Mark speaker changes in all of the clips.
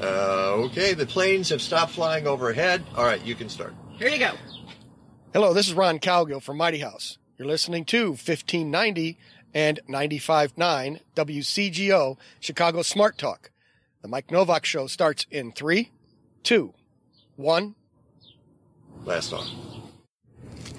Speaker 1: Uh, okay, the planes have stopped flying overhead. All right, you can start.
Speaker 2: Here you go.
Speaker 3: Hello, this is Ron Cowgill from Mighty House. You're listening to 1590 and 95.9 WCGO Chicago Smart Talk. The Mike Novak Show starts in three, two, one.
Speaker 1: Last on.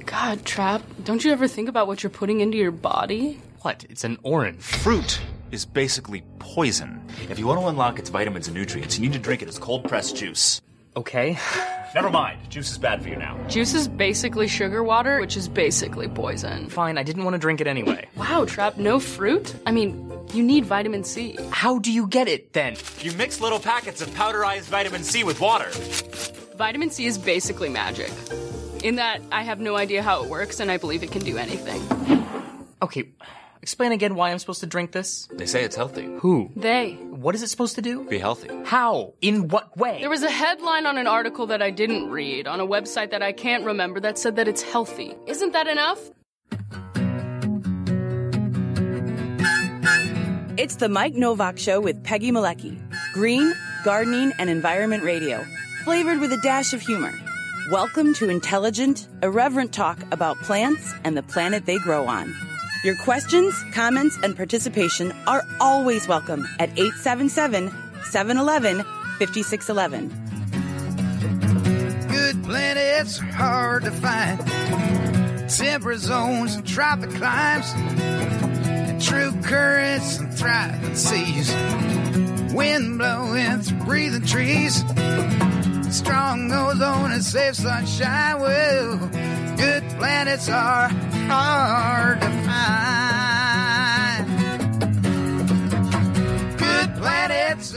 Speaker 2: God, Trap, don't you ever think about what you're putting into your body?
Speaker 4: What? It's an orange.
Speaker 5: Fruit is basically poison. If you want to unlock its vitamins and nutrients, you need to drink it as cold pressed juice.
Speaker 4: Okay.
Speaker 5: Never mind. Juice is bad for you now.
Speaker 2: Juice is basically sugar water, which is basically poison.
Speaker 4: Fine, I didn't want to drink it anyway.
Speaker 2: Wow, Trap, no fruit? I mean, you need vitamin C.
Speaker 4: How do you get it then?
Speaker 5: You mix little packets of powderized vitamin C with water.
Speaker 2: Vitamin C is basically magic. In that, I have no idea how it works, and I believe it can do anything.
Speaker 4: Okay, explain again why I'm supposed to drink this.
Speaker 5: They say it's healthy.
Speaker 4: Who?
Speaker 2: They.
Speaker 4: What is it supposed to do?
Speaker 5: Be healthy.
Speaker 4: How? In what way?
Speaker 2: There was a headline on an article that I didn't read on a website that I can't remember that said that it's healthy. Isn't that enough?
Speaker 6: It's the Mike Novak Show with Peggy Malecki. Green, gardening, and environment radio. Flavored with a dash of humor. Welcome to intelligent, irreverent talk about plants and the planet they grow on. Your questions, comments, and participation are always welcome at 877 711 5611.
Speaker 7: Good planets are hard to find. Temperate zones and tropic climes. And true currents and thriving seas. Wind blowing through breathing trees. Strong ozone and safe sunshine. Well, good planets are hard to find.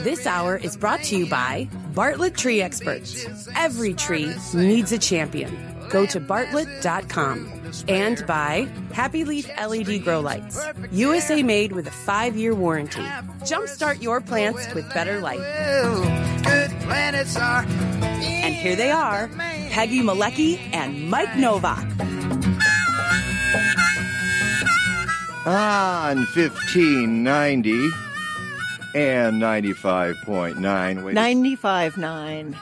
Speaker 6: This hour is brought to you by Bartlett Tree Experts. Every tree needs a champion. Go to bartlett.com. And by Happy Leaf LED Grow Lights. USA made with a five year warranty. Jumpstart your plants with better light.
Speaker 7: Good planets are.
Speaker 6: And here they are Peggy Malecki and Mike Novak.
Speaker 1: On 1590 and 95.9. Wait,
Speaker 8: 95.9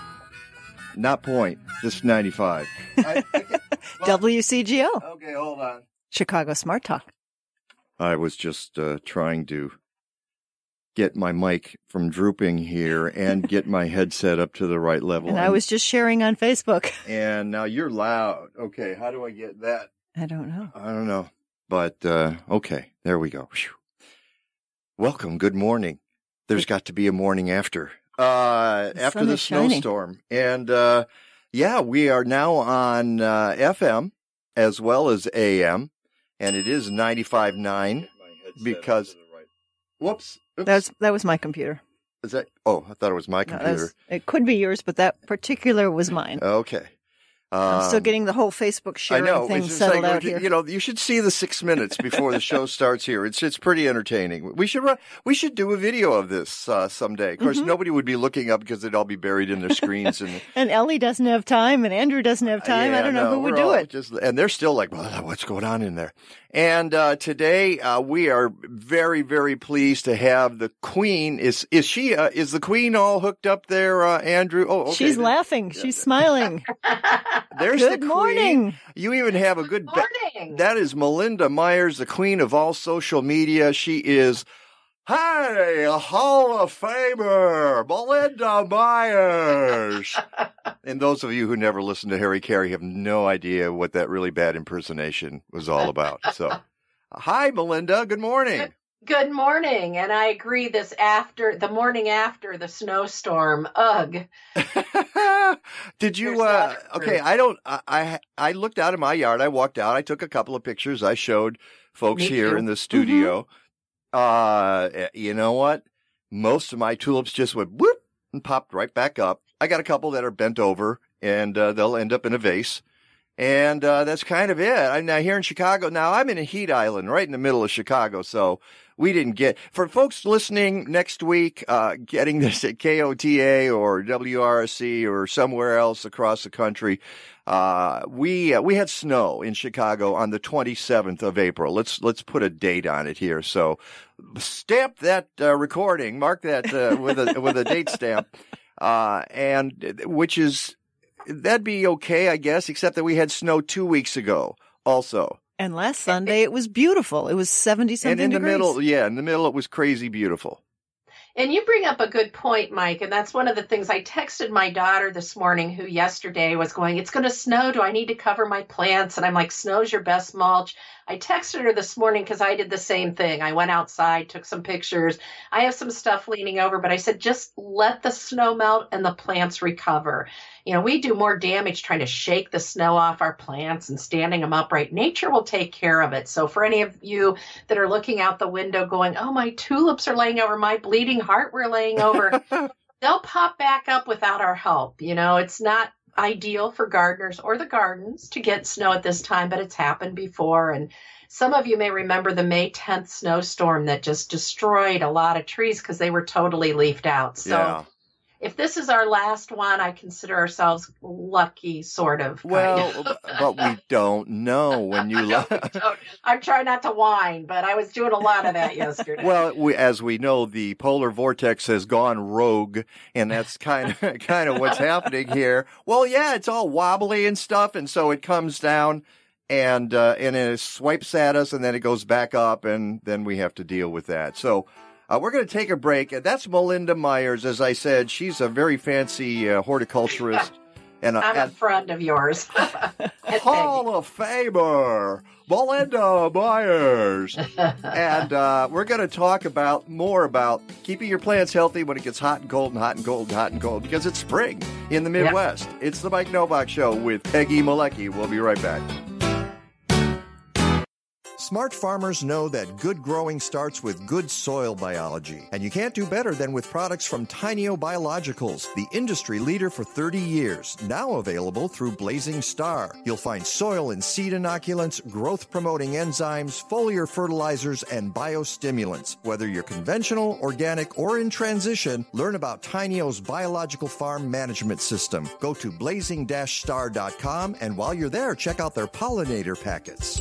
Speaker 1: Not point, just 95. I- I-
Speaker 8: WCGO,
Speaker 1: okay, hold on.
Speaker 8: Chicago Smart Talk.
Speaker 1: I was just uh, trying to get my mic from drooping here and get my headset up to the right level.
Speaker 8: And I was just sharing on Facebook.
Speaker 1: And now you're loud. Okay, how do I get that?
Speaker 8: I don't know.
Speaker 1: I don't know. But uh, okay, there we go. Phew. Welcome. Good morning. There's got to be a morning after. Uh,
Speaker 8: The
Speaker 1: after the snowstorm. And uh, yeah, we are now on uh, FM as well as AM, and it is 95.9 because. Whoops. Oops.
Speaker 8: That's that was my computer.
Speaker 1: Is that? Oh, I thought it was my
Speaker 8: No,
Speaker 1: computer.
Speaker 8: it could be yours, but that particular was mine.
Speaker 1: Okay.
Speaker 8: I'm still
Speaker 1: Um,
Speaker 8: getting the whole Facebook
Speaker 1: I know.
Speaker 8: thing
Speaker 1: It's
Speaker 8: settled
Speaker 1: like,
Speaker 8: out
Speaker 1: you-
Speaker 8: here.
Speaker 1: You know, you should see the six minutes before the show starts here. It's it's pretty entertaining. We should run, we should do a video of this uh, someday. Of course,
Speaker 8: Mm-hmm.
Speaker 1: nobody would be looking up because they'd all be buried in their screens and.
Speaker 8: and Ellie doesn't have time, and Andrew doesn't have time. I don't know
Speaker 1: no,
Speaker 8: who would do it.
Speaker 1: Just, and they're still like, well, what's going on in there? And uh, today uh, we are very, very pleased to have the Queen. Is is she? Uh, is the Queen all hooked up there, uh, Andrew? Oh, okay.
Speaker 8: She's laughing. She's smiling.
Speaker 1: There's
Speaker 8: Good
Speaker 1: the Queen.
Speaker 8: morning.
Speaker 1: You even have a good. ba-
Speaker 9: Morning.
Speaker 1: that is Melinda Myers, the queen of all social media. She is, hey, a Hall of Famer, Melinda Myers. and those of you who never listened to Harry Caray have no idea what that really bad impersonation was all about. So, hi, Melinda. Good morning.
Speaker 9: Good morning, and I agree. This after the morning after the snowstorm, ugh.
Speaker 1: Did you? Uh, okay, I don't. I, I I looked out of my yard. I walked out. I took a couple of pictures. I showed folks
Speaker 9: Me
Speaker 1: here
Speaker 9: too.
Speaker 1: in the studio. Uh, eh, you know what? Most of my tulips just went whoop and popped right back up. I got a couple that are bent over, and uh, they'll end up in a vase. And uh, that's kind of it. I'm now here in Chicago. Now I'm in a heat island, right in the middle of Chicago. So we didn't get for folks listening next week, uh, getting this at KOTA or WRC or somewhere else across the country. Uh, we uh, we had snow in Chicago on the 27th of April. Let's let's put a date on it here. So stamp that uh, recording, mark that uh, with a with a date stamp. uh, and which is that'd be okay, I guess, except that we had snow two weeks ago also.
Speaker 8: And last Sunday it was beautiful. It was 70 something
Speaker 1: and in
Speaker 8: degrees.
Speaker 1: the middle, yeah, in the middle, it was crazy beautiful.
Speaker 9: And you bring up a good point, Mike. And that's one of the things I texted my daughter this morning, who yesterday was going, It's going to snow. Do I need to cover my plants? And I'm like, Snow's your best mulch. I texted her this morning because I did the same thing. I went outside, took some pictures. I have some stuff leaning over, but I said, just let the snow melt and the plants recover. You know, we do more damage trying to shake the snow off our plants and standing them upright. Nature will take care of it. So, for any of you that are looking out the window going, oh, my tulips are laying over, my bleeding heart we're laying over, they'll pop back up without our help. You know, it's not ideal for gardeners or the gardens to get snow at this time, but it's happened before. And some of you may remember the May 10th snowstorm that just destroyed a lot of trees because they were totally leafed out. So
Speaker 1: yeah.
Speaker 9: If this is our last one, I consider ourselves lucky, sort of.
Speaker 1: Well,
Speaker 9: of.
Speaker 1: but we don't know when you.
Speaker 9: We. I'm trying not to whine, but I was doing a lot of that yesterday.
Speaker 1: Well, we, as we know, the polar vortex has gone rogue, and that's kind of kind of what's happening here. Well, yeah, it's all wobbly and stuff, and so it comes down and uh, and it swipes at us, and then it goes back up, and then we have to deal with that. So. Uh, we're going to take a break. That's Melinda Myers. As I said, she's a very fancy uh, horticulturist. And, uh,
Speaker 9: I'm a
Speaker 1: and
Speaker 9: friend of yours.
Speaker 1: Hall of Famer, Melinda Myers. and uh, we're going to talk about more about keeping your plants healthy when it gets hot and cold and hot and cold and hot and cold because it's spring in the Midwest. It's the Mike Novak Show with Peggy Malecki. We'll be right back. Smart farmers know that good growing starts with good soil biology. And you can't do better than with products from Tainio Biologicals, the industry leader for 30 years, now available through Blazing Star. You'll find soil and seed inoculants, growth promoting enzymes, foliar fertilizers, and biostimulants. Whether you're conventional, organic, or in transition, learn about Tainio's biological farm management system. Go to blazing star.com and while you're there, check out their pollinator packets.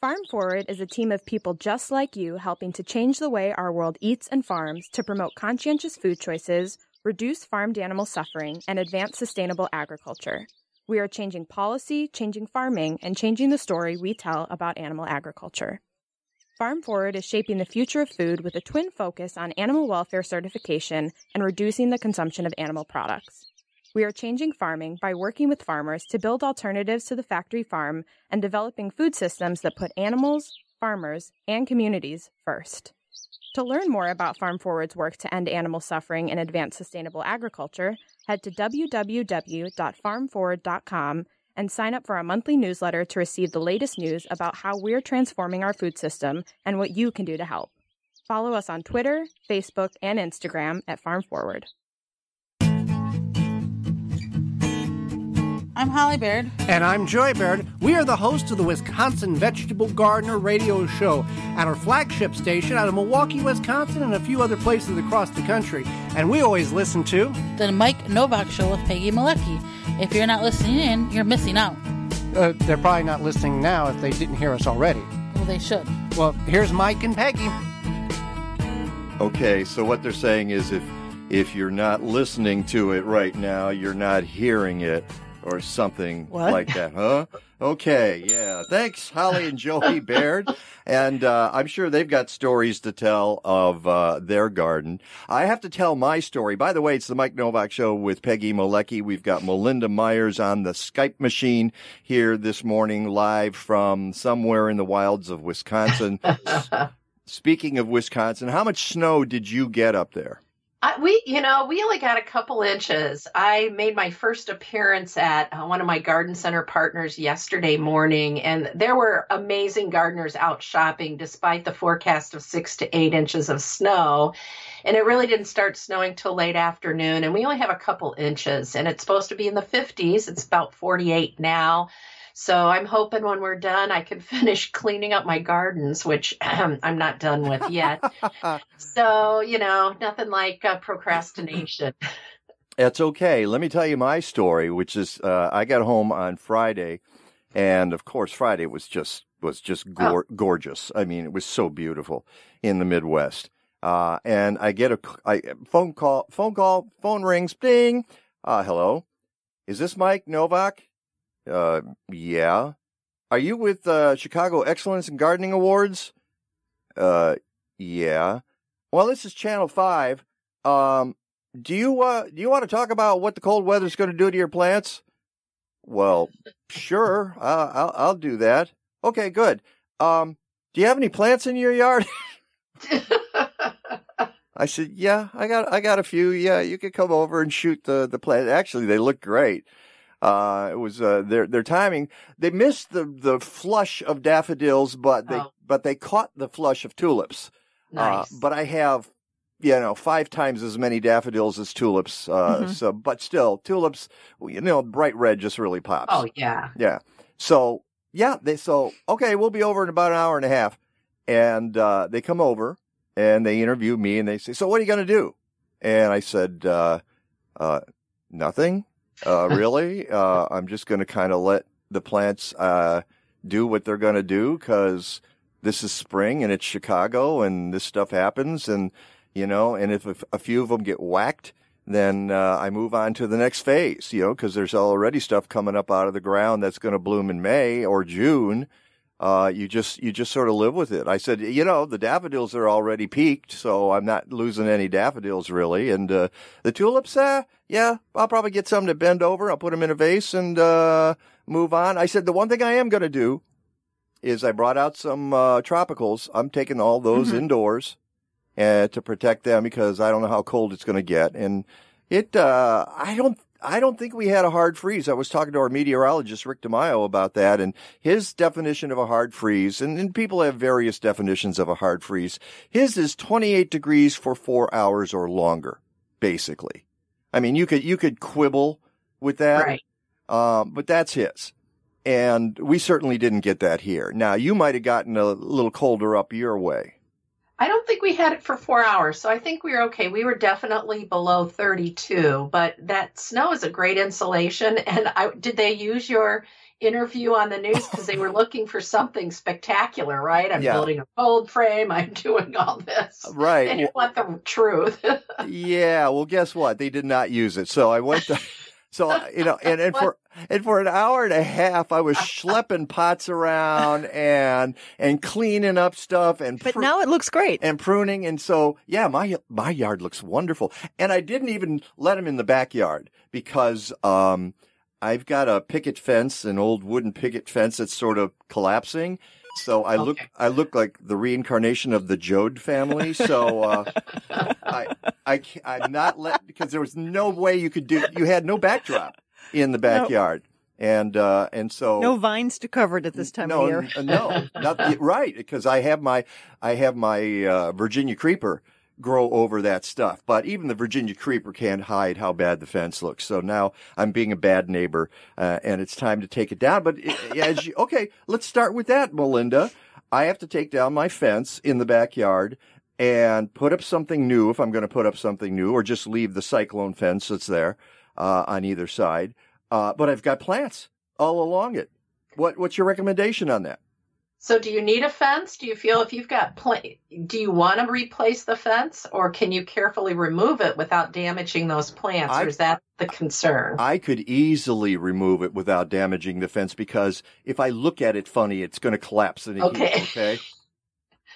Speaker 10: Farm Forward is a team of people just like you helping to change the way our world eats and farms to promote conscientious food choices, reduce farmed animal suffering, and advance sustainable agriculture. We are changing policy, changing farming, and changing the story we tell about animal agriculture. Farm Forward is shaping the future of food with a twin focus on animal welfare certification and reducing the consumption of animal products. We are changing farming by working with farmers to build alternatives to the factory farm and developing food systems that put animals, farmers, and communities first. To learn more about Farm Forward's work to end animal suffering and advance sustainable agriculture, head to www.farmforward.com and sign up for our monthly newsletter to receive the latest news about how we're transforming our food system and what you can do to help. Follow us on Twitter, Facebook, and Instagram at Farm Forward.
Speaker 11: I'm Holly Baird.
Speaker 3: And I'm Joy Baird. We are the hosts of the Wisconsin Vegetable Gardener Radio Show at our flagship station out of Milwaukee, Wisconsin, and a few other places across the country. And we always listen to
Speaker 11: The Mike Novak Show with Peggy Malecki. If you're not listening in, you're missing out.
Speaker 3: Uh, they're probably not listening now if they didn't hear us already.
Speaker 11: Well, they should.
Speaker 3: Well, here's Mike and Peggy.
Speaker 1: Okay, so what they're saying is if if you're not listening to it right now, you're not hearing it or something
Speaker 8: What?
Speaker 1: like that, huh? Okay, yeah. Thanks, Holly and Joey Baird. And uh, I'm sure they've got stories to tell of uh, their garden. I have to tell my story. By the way, it's the Mike Novak Show with Peggy Malecki. We've got Melinda Myers on the Skype machine here this morning, live from somewhere in the wilds of Wisconsin. Speaking of Wisconsin, how much snow did you get up there?
Speaker 9: I, we, you know, we only got a couple inches. I made my first appearance at uh, one of my garden center partners yesterday morning, and there were amazing gardeners out shopping despite the forecast of six to eight inches of snow. And it really didn't start snowing till late afternoon, and we only have a couple inches, and it's supposed to be in the 50s. It's about 48 now. So I'm hoping when we're done, I can finish cleaning up my gardens, which I'm not done with yet. so, you know, nothing like uh, procrastination.
Speaker 1: That's okay. Let me tell you my story, which is uh, I got home on Friday, and of course Friday was just was just gor- oh. gorgeous. I mean, it was so beautiful in the Midwest. Uh, and I get a I, phone call, phone call, phone rings, ding. Uh, hello, is this Mike Novak? Uh, yeah. Are you with uh, Chicago Excellence in Gardening Awards? Uh, yeah. Well, this is Channel Five. Um, do you uh, do you want to talk about what the cold weather's going to do to your plants? Well, sure. I'll, I'll I'll do that. Okay, good. Um, do you have any plants in your yard? I said, yeah, I got I got a few. Yeah, you could come over and shoot the the plant. Actually, they look great. Uh, it was uh, their their timing. They missed the the flush of daffodils, but they oh. but they caught the flush of tulips.
Speaker 9: Uh, nice.
Speaker 1: Uh, but I have you know five times as many daffodils as tulips. Uh, mm-hmm. So, but still, tulips, you know, bright red just really pops.
Speaker 9: Oh yeah,
Speaker 1: yeah. So yeah, they so okay, we'll be over in about an hour and a half, and uh, they come over and they interview me and they say, so what are you going to do? And I said, uh, nothing. Uh, really? Uh, I'm just going to kind of let the plants uh, do what they're going to do because this is spring and it's Chicago and this stuff happens. And, you know, and if a, a few of them get whacked, then uh, I move on to the next phase, you know, because there's already stuff coming up out of the ground that's going to bloom in May or June uh, you just you just sort of live with it. I said, you know, the daffodils are already peaked, so I'm not losing any daffodils really. And uh, the tulips, uh, yeah, I'll probably get some to bend over. I'll put them in a vase and uh, move on. I said the one thing I am going to do is I brought out some uh, tropicals. I'm taking all those mm-hmm. indoors uh, to protect them because I don't know how cold it's going to get. And it, uh, I don't I don't think we had a hard freeze. I was talking to our meteorologist, Rick DeMaio, about that, and his definition of a hard freeze, and, and, people have various definitions of a hard freeze. His is 28 degrees for four hours or longer, basically. I mean, you could, you could quibble with that,
Speaker 9: right.
Speaker 1: um, but that's his. And we certainly didn't get that here. Now, you might have gotten a little colder up your way.
Speaker 9: I don't think we had it for four hours, so I think we were okay. We were definitely below 32, but that snow is a great insulation. And I, did they use your interview on the news because they were looking for something spectacular, right? I'm yeah. building a cold frame. I'm doing all this.
Speaker 1: Right.
Speaker 9: They want the truth.
Speaker 1: yeah. Well, guess what? They did not use it. So I went to. So you know, and, and for and for an hour and a half, I was schlepping pots around and and cleaning up stuff and
Speaker 8: but now it looks great.
Speaker 1: and pruning. And so yeah, my my yard looks wonderful. And I didn't even let him in the backyard because um I've got a picket fence, an old wooden picket fence that's sort of collapsing, so I okay. look I look like the reincarnation of the Joad family. So uh, I I I'm not let because there was no way you could do you had no backdrop in the backyard. Nope. And uh, and so
Speaker 8: no vines to cover it at this time
Speaker 1: no,
Speaker 8: of year.
Speaker 1: no, not right because I have my I have my uh, Virginia creeper grow over that stuff. But even the Virginia creeper can't hide how bad the fence looks. So now I'm being a bad neighbor, uh, and it's time to take it down. But as you, okay, let's start with that, Melinda. I have to take down my fence in the backyard and put up something new if I'm going to put up something new, or just leave the cyclone fence that's there uh, on either side. Uh, but I've got plants all along it. What what's your recommendation on that?
Speaker 9: So, do you need a fence? Do you feel if you've got pl- do you want to replace the fence, or can you carefully remove it without damaging those plants, I, or is that the concern?
Speaker 1: I could easily remove it without damaging the fence because if I look at it funny, it's going to collapse in a
Speaker 9: okay.
Speaker 1: heap. Okay.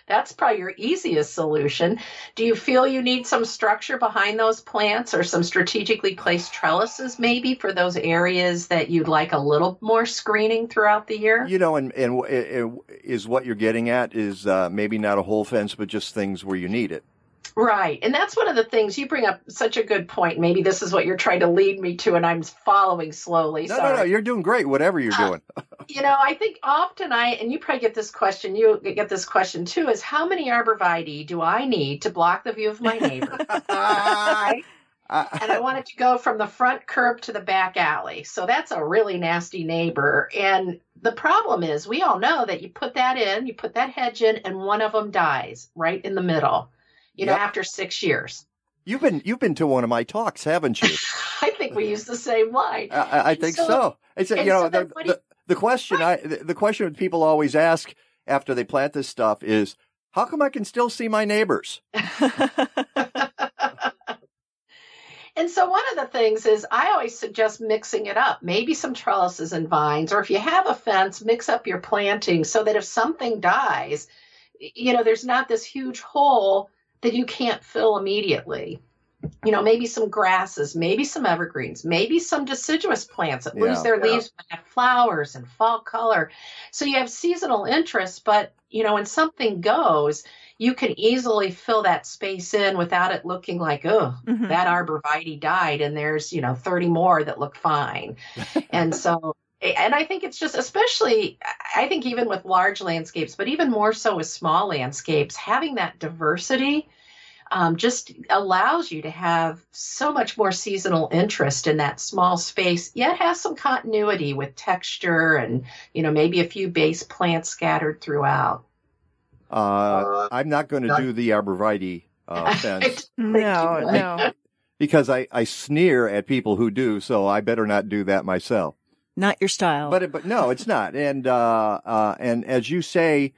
Speaker 9: That's probably your easiest solution. Do you feel you need some structure behind those plants or some strategically placed trellises maybe for those areas that you'd like a little more screening throughout the year?
Speaker 1: You know, and, and it is what you're getting at is uh, maybe not a whole fence, but just things where you need it.
Speaker 9: Right. And that's one of the things you bring up such a good point. Maybe this is what you're trying to lead me to, and I'm following slowly.
Speaker 1: No,
Speaker 9: Sorry.
Speaker 1: no, no. You're doing great. Whatever you're
Speaker 9: Uh,
Speaker 1: doing.
Speaker 9: You know, I think often I, and you probably get this question, you get this question too, is how many arborvitae do I need to block the view of my neighbor? Right? and I want it to go from the front curb to the back alley. So that's a really nasty neighbor. And the problem is, we all know that you put that in, you put that hedge in, and one of them dies right in the middle, you know,
Speaker 1: Yep.
Speaker 9: after six years.
Speaker 1: You've been you've been to one of my talks, haven't you?
Speaker 9: I think we use the same line.
Speaker 1: I, I- think so. It's a- you know
Speaker 9: so
Speaker 1: the,
Speaker 9: what
Speaker 1: the, the question I the, the question people always ask after they plant this stuff is how come I can still see my neighbors?
Speaker 9: And so one of the things is I always suggest mixing it up. Maybe some trellises and vines, or if you have a fence, mix up your planting so that if something dies, you know, there's not this huge hole that you can't fill immediately. You know, maybe some grasses, maybe some evergreens, maybe some deciduous plants that lose their
Speaker 12: Yeah.
Speaker 9: leaves but have flowers and fall color. So you have seasonal interest, but you know, when something goes, you can easily fill that space in without it looking like, oh,
Speaker 12: Mhm.
Speaker 9: that arborvitae died and there's, you know, 30 more that look fine. and so, and I think it's just, especially, I think even with large landscapes, but even more so with small landscapes, having that diversity um, just allows you to have so much more seasonal interest in that small space, yet has some continuity with texture and, you know, maybe a few base plants scattered throughout.
Speaker 1: Uh, I'm not going to do the arborvitae uh, fence
Speaker 8: No, no.
Speaker 1: because I, I sneer at people who do, so I better not do that myself.
Speaker 8: Not your style.
Speaker 1: But it- but no, it's not. And uh, uh, and as you say,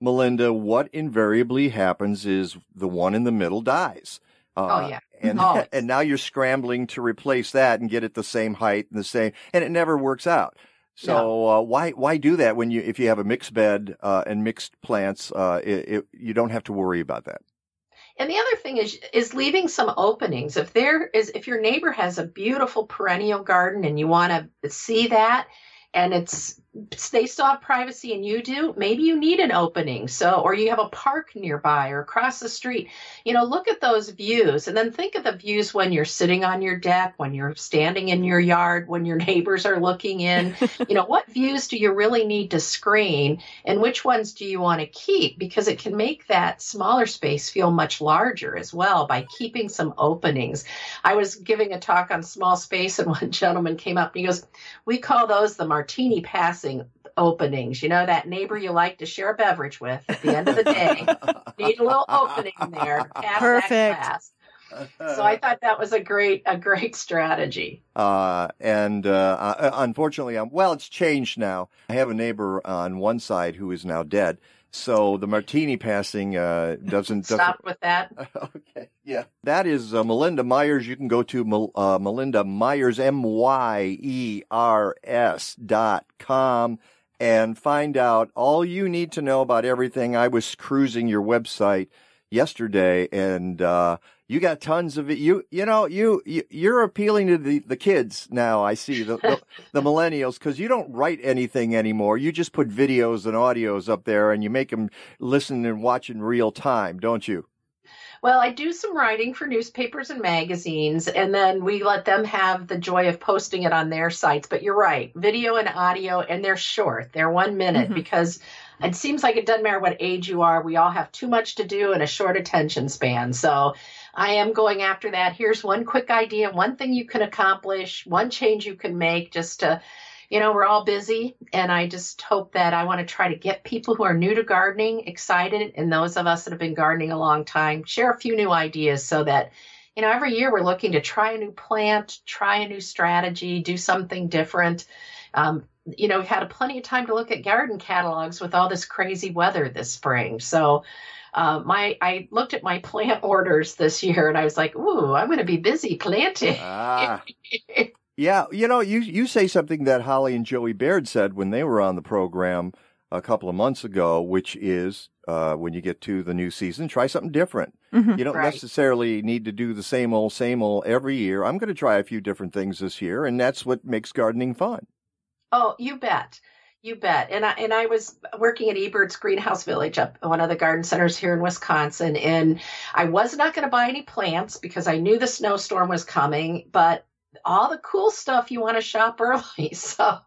Speaker 1: Melinda, what invariably happens is the one in the middle dies. Uh,
Speaker 9: Oh, yeah.
Speaker 1: and
Speaker 9: Always.
Speaker 1: and now you're scrambling to replace that and get it the same height and the same, and it never works out. So uh, why why do that when you if you have a mixed bed uh, and mixed plants, uh, it, it, you don't have to worry about that.
Speaker 9: And the other thing is is leaving some openings. If there is if your neighbor has a beautiful perennial garden and you want to see that and it's they still have privacy and you do, maybe you need an opening. So or you have a park nearby or across the street. You know, look at those views and then think of the views when you're sitting on your deck, when you're standing in your yard, when your neighbors are looking in. you know, what views do you really need to screen and which ones do you want to keep because it can make that smaller space feel much larger as well by keeping some openings. I was giving a talk on small space and one gentleman came up and he goes, "We call those the martini passing openings. You know that neighbor you like to share a beverage with at the end of the day. Need a little opening there. Pass
Speaker 8: Perfect.
Speaker 9: That glass." So I thought that was a great a great strategy.
Speaker 1: Uh, and uh, uh, unfortunately, um, well, it's changed now. I have a neighbor on one side who is now dead, so the martini passing uh, doesn't. doesn't
Speaker 9: Stop with that.
Speaker 1: okay. Yeah. That is uh, Melinda Myers. You can go to uh, Melinda Myers, M Y E R S dot com, and find out all you need to know about everything. I was cruising your website yesterday, and uh, you got tons of it. You you know you, you you're appealing to the, the kids now. I see the the, the millennials because you don't write anything anymore. You just put videos and audios up there, and you make them listen and watch in real time, don't you?
Speaker 9: Well, I do some writing for newspapers and magazines, and then we let them have the joy of posting it on their sites. But you're right, video and audio, and they're short. They're one minute
Speaker 12: Mhm.
Speaker 9: because it seems like it doesn't matter what age you are. We all have too much to do and a short attention span. So I am going after that. Here's one quick idea, one thing you can accomplish, one change you can make just to you know, we're all busy, and I just hope that I want to try to get people who are new to gardening excited, and those of us that have been gardening a long time share a few new ideas so that, you know, every year we're looking to try a new plant, try a new strategy, do something different. Um, you know, we've had plenty of time to look at garden catalogs with all this crazy weather this spring. So, uh, my I looked at my plant orders this year, and I was like, "Ooh, I'm going to be busy planting."
Speaker 1: Ah. Yeah, you know, you you say something that Holly and Joey Baird said when they were on the program a couple of months ago, which is uh, when you get to the new season, try something different.
Speaker 12: Mhm.
Speaker 1: You don't
Speaker 12: Right.
Speaker 1: necessarily need to do the same old, same old every year. I'm going to try a few different things this year, and that's what makes gardening fun.
Speaker 9: Oh, you bet. You bet. And I and I was working at Ebert's Greenhouse Village up one of the garden centers here in Wisconsin. And I was not going to buy any plants because I knew the snowstorm was coming, but all the cool stuff you want to shop early. So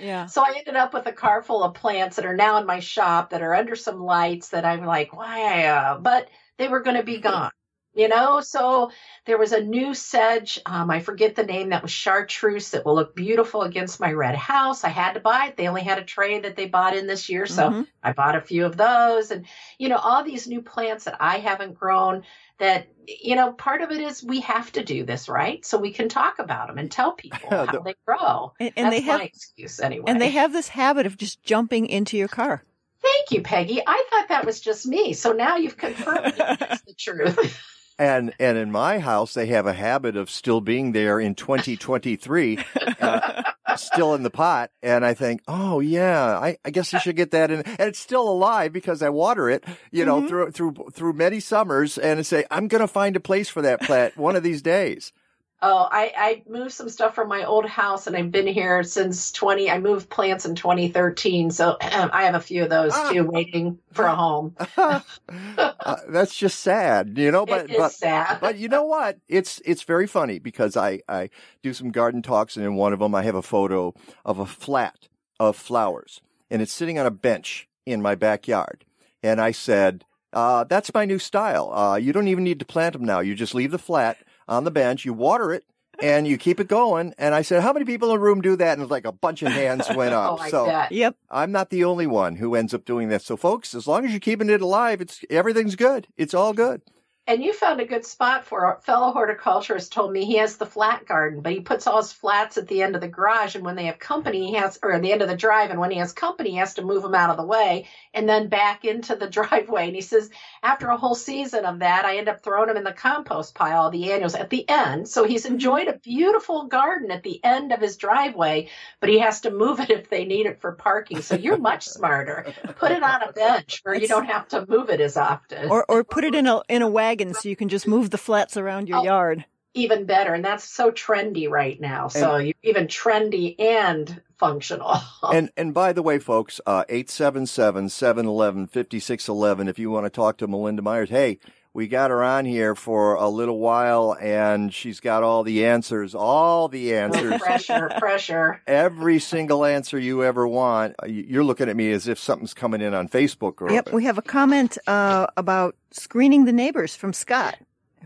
Speaker 8: Yeah.
Speaker 9: so I ended up with a car full of plants that are now in my shop that are under some lights that I'm like, why? Uh, but they were going to be gone, you know? So there was a new sedge. Um, I forget the name that was chartreuse that will look beautiful against my red house. I had to buy it. They only had a tray that they bought in this year. So
Speaker 8: Mhm.
Speaker 9: I bought a few of those and, you know, all these new plants that I haven't grown that, you know, part of it is we have to do this, right? So we can talk about them and tell people how
Speaker 1: The-
Speaker 9: they grow.
Speaker 8: And, and
Speaker 9: That's
Speaker 8: they have
Speaker 9: my excuse anyway.
Speaker 8: and they have this habit of just jumping into your car.
Speaker 9: Thank you, Peggy. I thought that was just me. So now you've confirmed it's the truth.
Speaker 1: And and in my house, they have a habit of still being there in 2023, uh, still in the pot. And I think, oh yeah, I, I guess I should get that in. And it's still alive because I water it, you know,
Speaker 8: Mhm.
Speaker 1: through through through many summers. And I say, I'm going to find a place for that plant one of these days.
Speaker 9: Oh, I, I moved some stuff from my old house and I've been here since 20. I moved plants in 2013. So I have a few of those
Speaker 1: Ah.
Speaker 9: too waiting for a home.
Speaker 1: uh, that's just sad, you know. But but
Speaker 9: sad.
Speaker 1: but you know what? It's it's very funny because I I do some garden talks, and in one of them I have a photo of a flat of flowers, and it's sitting on a bench in my backyard, and I said. Uh, that's my new style. Uh, you don't even need to plant them now. You just leave the flat on the bench, you water it, and you keep it going. And I said, how many people in the room do that? And like a bunch of hands went up.
Speaker 9: Oh,
Speaker 1: so
Speaker 9: bet.
Speaker 8: Yep.
Speaker 1: I'm not the only one who ends up doing this. So folks, as long as you're keeping it alive, it's everything's good. It's all good.
Speaker 9: And you found a good spot for a fellow horticulturist told me he has the flat garden, but he puts all his flats at the end of the garage. And when they have company, he has, or at the end of the drive. And when he has company, he has to move them out of the way and then back into the driveway. And he says, after a whole season of that, I end up throwing them in the compost pile, the annuals at the end. So he's mm-hmm. enjoyed a beautiful garden at the end of his driveway, but he has to move it if they need it for parking. So you're much smarter. Put it on a bench where you don't have to move it as often.
Speaker 8: Or or put it in a in a wagon so you can just move the flats around your
Speaker 9: Oh.
Speaker 8: yard.
Speaker 9: even better. And that's so trendy right now. So you're even trendy and functional.
Speaker 1: And and by the way, folks, uh 877-711-5611 if you want to talk to Melinda Myers. Hey, we got her on here for a little while and she's got all the answers, all the answers.
Speaker 9: pressure, pressure.
Speaker 1: Every single answer you ever want. Uh, you- You're looking at me as if something's coming in on Facebook or
Speaker 8: Yep, we have a comment uh, about screening the neighbors from Scott,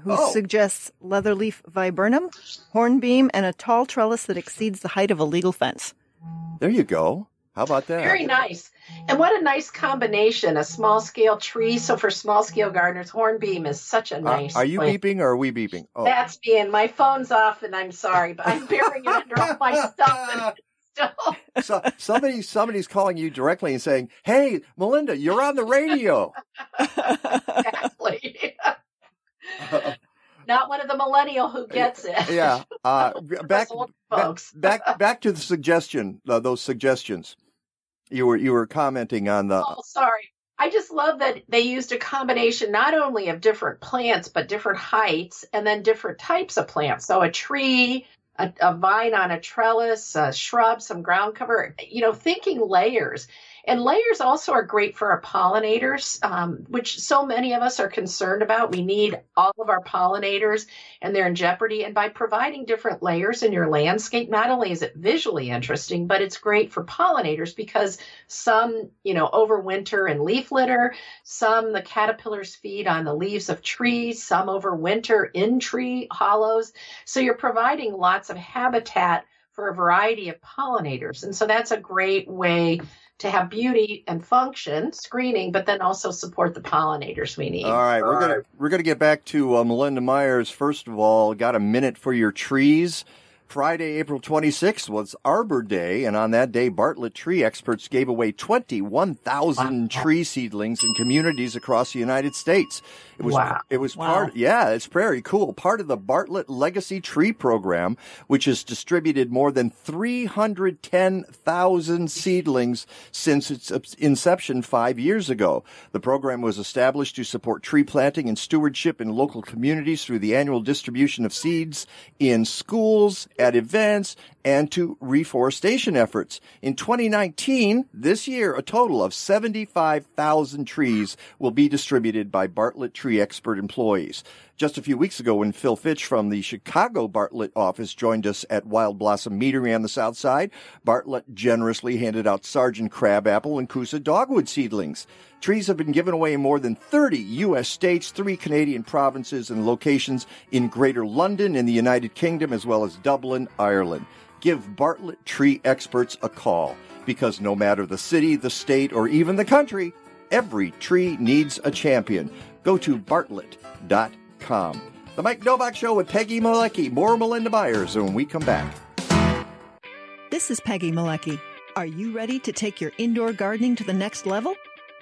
Speaker 8: who
Speaker 1: Oh.
Speaker 8: suggests leatherleaf viburnum, hornbeam, and a tall trellis that exceeds the height of a legal fence.
Speaker 1: There you go. How about that?
Speaker 9: Very nice. And what a nice combination, a small scale tree. So for small scale gardeners, hornbeam is such a
Speaker 1: Uh,
Speaker 9: nice.
Speaker 1: are you
Speaker 9: plant.
Speaker 1: beeping or are we beeping? Oh.
Speaker 9: That's being my phone's off and I'm sorry, but I'm bearing it under all my stuff and
Speaker 1: so somebody somebody's calling you directly and saying, "Hey, Melinda, you're on the radio."
Speaker 9: exactly. Not one of the millennial who gets it.
Speaker 1: yeah. Uh, back, back,
Speaker 9: folks.
Speaker 1: back, back to the suggestion. Uh, those suggestions. You were you were commenting on the.
Speaker 9: Oh, sorry. I just love that they used a combination not only of different plants, but different heights and then different types of plants. So a tree, a, a vine on a trellis, a shrub, some ground cover, you know, thinking layers. And layers also are great for our pollinators, um, which so many of us are concerned about. We need all of our pollinators and they're in jeopardy. And by providing different layers in your landscape, not only is it visually interesting, but it's great for pollinators because some, you know, overwinter in leaf litter, some the caterpillars feed on the leaves of trees, some overwinter in tree hollows. So you're providing lots of habitat for a variety of pollinators. And so that's a great way to have beauty and function, screening, but then also support the pollinators we need.
Speaker 1: All right, we're gonna we're gonna get back to uh, Melinda Myers. First of all, got a minute for your trees. Friday, April 26th was Arbor Day, and on that day, Bartlett tree experts gave away 21,000 tree seedlings in communities across the United States. It was
Speaker 9: Wow.
Speaker 1: it was
Speaker 9: Wow.
Speaker 1: part yeah, it's very cool. Part of the Bartlett Legacy Tree Program, which has distributed more than 310,000 seedlings since its inception 5 years ago. The program was established to support tree planting and stewardship in local communities through the annual distribution of seeds in schools, at events, and to reforestation efforts. In 2019, this year, a total of 75,000 trees will be distributed by Bartlett Tree Expert employees. Just a few weeks ago, when Phil Fitch from the Chicago Bartlett office joined us at Wild Blossom Meadery on the south side, Bartlett generously handed out Sargent Crabapple and Kousa dogwood seedlings. Trees have been given away in more than 30 U.S. states, three Canadian provinces, and locations in Greater London in the United Kingdom, as well as Dublin, Ireland. Give Bartlett Tree Experts a call because no matter the city, the state, or even the country, every tree needs a champion. Go to bartlett.com. The Mike Novak Show with Peggy Malecki, more Melinda Myers when we come back.
Speaker 13: This is Peggy Malecki. Are you ready to take your indoor gardening to the next level?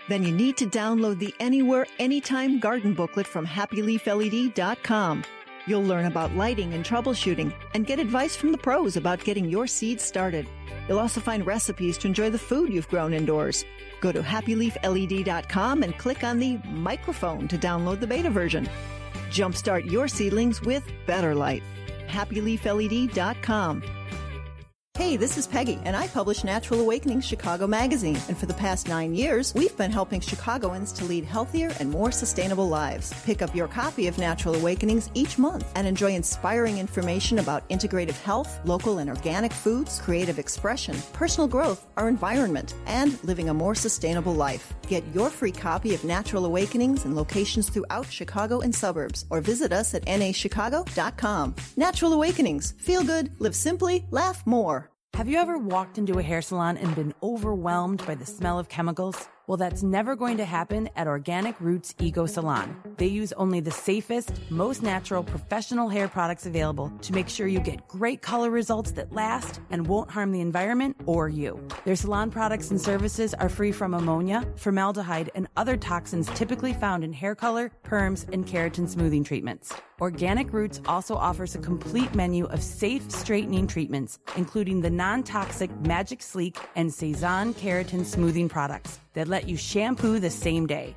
Speaker 13: Then you need to download the Anywhere, Anytime Garden Booklet from HappyLeafLED.com. You'll learn about lighting and troubleshooting and get advice from the pros about getting your seeds started. You'll also find recipes to enjoy the food you've grown indoors. Go to HappyLeafLED.com and click on the microphone to download the beta version. Jumpstart your seedlings with better light. HappyLeafLED.com. Hey, this is Peggy, and I publish Natural Awakening Chicago Magazine. And for the past nine years, we've been helping Chicagoans to lead healthier and more sustainable lives. Pick up your copy of Natural Awakenings each month and enjoy inspiring information about integrative health, local and organic foods, creative expression, personal growth, our environment, and living a more sustainable life. Get your free copy of Natural Awakenings in locations throughout Chicago and suburbs, or visit us at nachicago.com. Natural Awakenings. Feel good, live simply, laugh more.
Speaker 6: Have you ever walked into a hair salon and been overwhelmed by the smell of chemicals? Well, that's never going to happen at Organic Roots Eco Salon. They use only the safest, most natural, professional hair products available to make sure you get great color results that last and won't harm the environment or you. Their salon products and services are free from ammonia, formaldehyde, and other toxins typically found in hair color, perms, and keratin smoothing treatments. Organic Roots also offers a complete menu of safe straightening treatments, including the non-toxic Magic Sleek and Cezanne keratin smoothing products that let you shampoo the same day.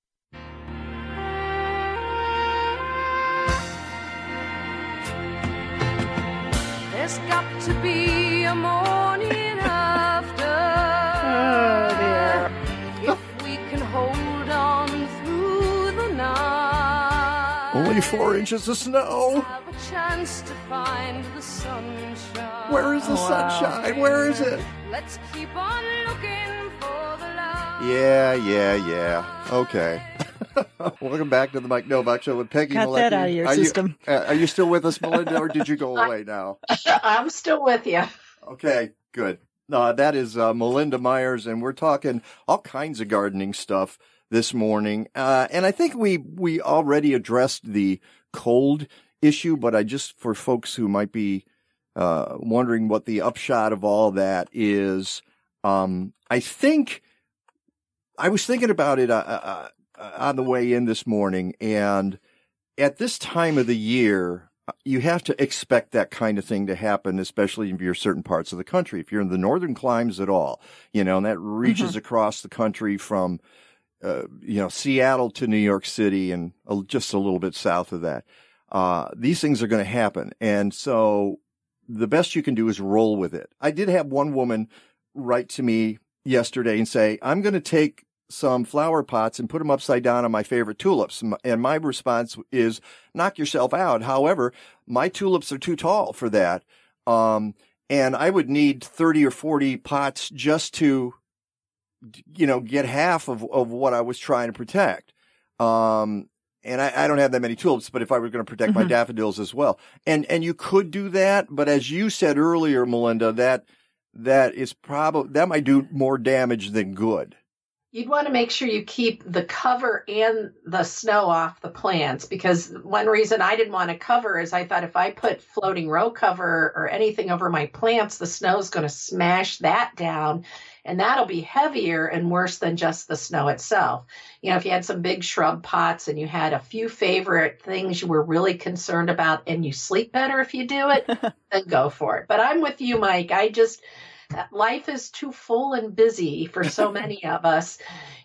Speaker 12: There's got to be a morning after.
Speaker 14: Oh, dear.
Speaker 12: If we can hold on through the night.
Speaker 1: Only four inches of snow.
Speaker 12: Have a chance to find the sunshine.
Speaker 1: Where is the sunshine? Where is it?
Speaker 12: Let's keep on looking for the light.
Speaker 1: Yeah, yeah, yeah. Okay. Welcome back to the Mike Novak Show with Peggy
Speaker 13: Cut that out of your
Speaker 1: are
Speaker 13: system.
Speaker 1: You, uh, are you still with us, Melinda, or did you go away now?
Speaker 9: I'm still with you.
Speaker 1: Okay, good. No, that is uh, Melinda Myers, and we're talking all kinds of gardening stuff this morning. Uh, and I think we we already addressed the cold issue, but I just for folks who might be uh, wondering what the upshot of all that is, um, I think I was thinking about it uh, uh, uh, on the way in this morning, and at this time of the year, you have to expect that kind of thing to happen, especially if you're certain parts of the country. If you're in the northern climes at all, you know, and that reaches
Speaker 15: Mhm.
Speaker 1: across the country from, uh, you know, Seattle to New York City and a, just a little bit south of that. Uh, these things are going to happen. And so the best you can do is roll with it. I did have one woman write to me yesterday and say, I'm going to take some flower pots and put them upside down on my favorite tulips. And my response is, knock yourself out. However, my tulips are too tall for that. Um, and I would need 30 or 40 pots just to, you know, get half of, of what I was trying to protect. Um, and I, I don't have that many tulips, but if I were going to protect my
Speaker 15: Mhm.
Speaker 1: daffodils as well, and and you could do that, but as you said earlier, Melinda, that that is probably that might do more damage than good.
Speaker 9: You'd want to make sure you keep the cover and the snow off the plants because one reason I didn't want to cover is I thought if I put floating row cover or anything over my plants, the snow's going to smash that down and that'll be heavier and worse than just the snow itself. You know, if you had some big shrub pots and you had a few favorite things you were really concerned about and you sleep better if you do it, then go for it. But I'm with you, Mike. I just, life is too full and busy for so many of us.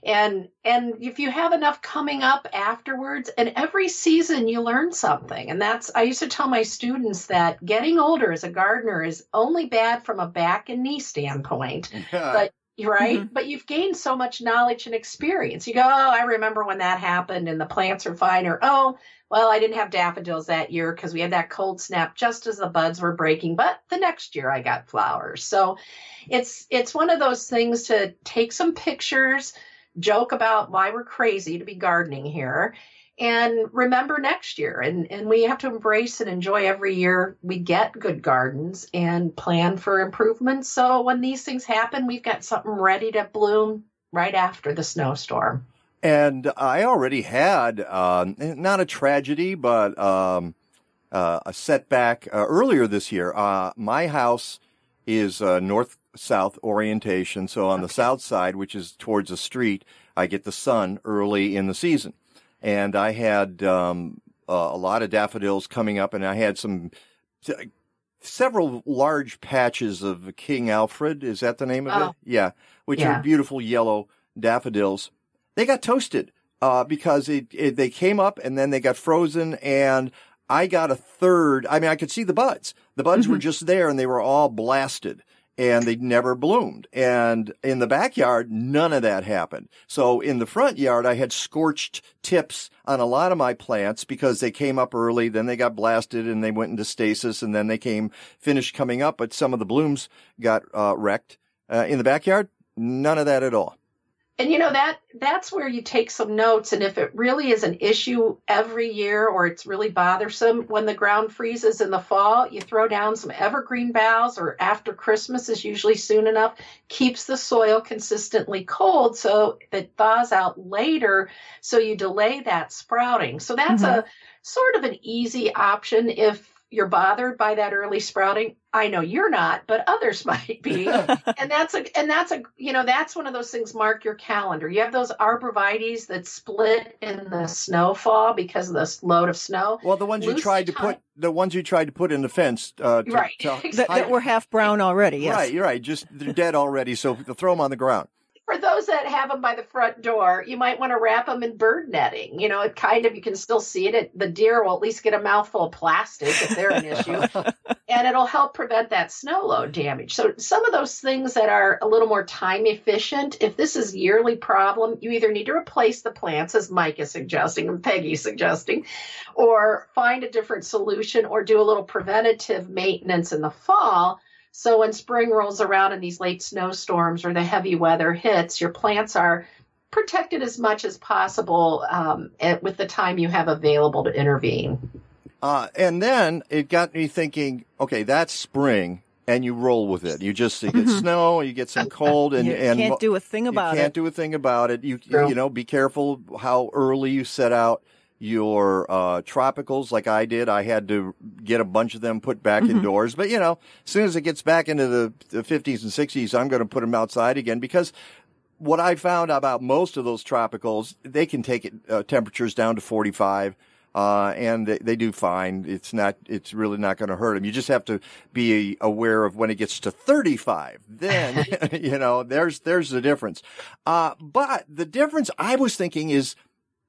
Speaker 9: And and if you have enough coming up afterwards and every season you learn something. And that's i used to tell my students that getting older as a gardener is only bad from a back and knee standpoint. But right mm-hmm. but you've gained so much knowledge and experience. You go oh i remember when that happened and the plants are fine or oh well, I didn't have daffodils that year because we had that cold snap just as the buds were breaking, but the next year I got flowers. So it's it's one of those things to take some pictures, joke about why we're crazy to be gardening here and remember next year. And and we have to embrace and enjoy every year we get good gardens and plan for improvements so when these things happen we've got something ready to bloom right after the snowstorm
Speaker 1: and I already had uh, not a tragedy, but um, uh, a setback uh, earlier this year. Uh, my house is uh, north south orientation, so on the south side, which is towards the street, I get the sun early in the season, and I had um, a lot of daffodils coming up, and I had some. Several large patches of King Alfred. Is that the name of
Speaker 9: oh.
Speaker 1: it? Yeah. Which
Speaker 9: Yeah.
Speaker 1: are beautiful yellow daffodils they got toasted uh, because it, it, they came up and then they got frozen and I got a third. I mean, I could see the buds. The buds were just there and they were all blasted and they never bloomed. And in the backyard, none of that happened. So in the front yard, I had scorched tips on a lot of my plants because they came up early, then they got blasted and they went into stasis and then they came finished coming up, but some of the blooms got uh, wrecked. Uh, in the backyard, none of that at all.
Speaker 9: And you know that that's where you take some notes and if it really is an issue every year or it's really bothersome when the ground freezes in the fall, you throw down some evergreen boughs or after Christmas is usually soon enough, keeps the soil consistently cold so it thaws out later so you delay that sprouting. So that's
Speaker 13: Mhm.
Speaker 9: a sort of an easy option if you're bothered by that early sprouting. I know you're not, but others might be. and that's a and that's a you know that's one of those things mark your calendar you have those arborvitaes that split in the snowfall because of this load of snow
Speaker 1: Well, the ones you tried to put, the ones you tried to put in the fence, uh, to,
Speaker 9: Right.
Speaker 1: to
Speaker 8: that, that were half brown already. Yes.
Speaker 1: Right, you're right. Just they're dead already, so throw them on the ground.
Speaker 9: for those that have them by the front door you might want to wrap them in bird netting you know it kind of you can still see it, it the deer will at least get a mouthful of plastic if they're an issue it'll help prevent that snow load damage. So some of those things that are a little more time efficient, if this is yearly problem, you either need to replace the plants as Mike is suggesting and Peggy's suggesting, or find a different solution or do a little preventative maintenance in the fall. So when spring rolls around and these late snowstorms or the heavy weather hits, your plants are protected as much as possible um, with the time you have available to intervene.
Speaker 1: Uh, and then it got me thinking, okay, that's spring, and you roll with it. You just you get
Speaker 8: Mhm.
Speaker 1: snow, you get some cold, and
Speaker 8: You
Speaker 1: and
Speaker 8: can't do a thing about it.
Speaker 1: you can't
Speaker 8: it.
Speaker 1: do a thing about it. You
Speaker 8: True.
Speaker 1: you know, be careful how early you set out your uh, tropicals, like I did. I had to get a bunch of them put back
Speaker 8: Mhm.
Speaker 1: indoors, but you know, as soon as it gets back into the, the 50s and 60s, I'm going to put them outside again because what I found about most of those tropicals, they can take it, uh, temperatures down to 45. Uh, and they, they do fine. It's not, it's really not going to hurt them. You just have to be aware of when it gets to 35. Then, you know, there's, there's the difference. Uh, but the difference I was thinking is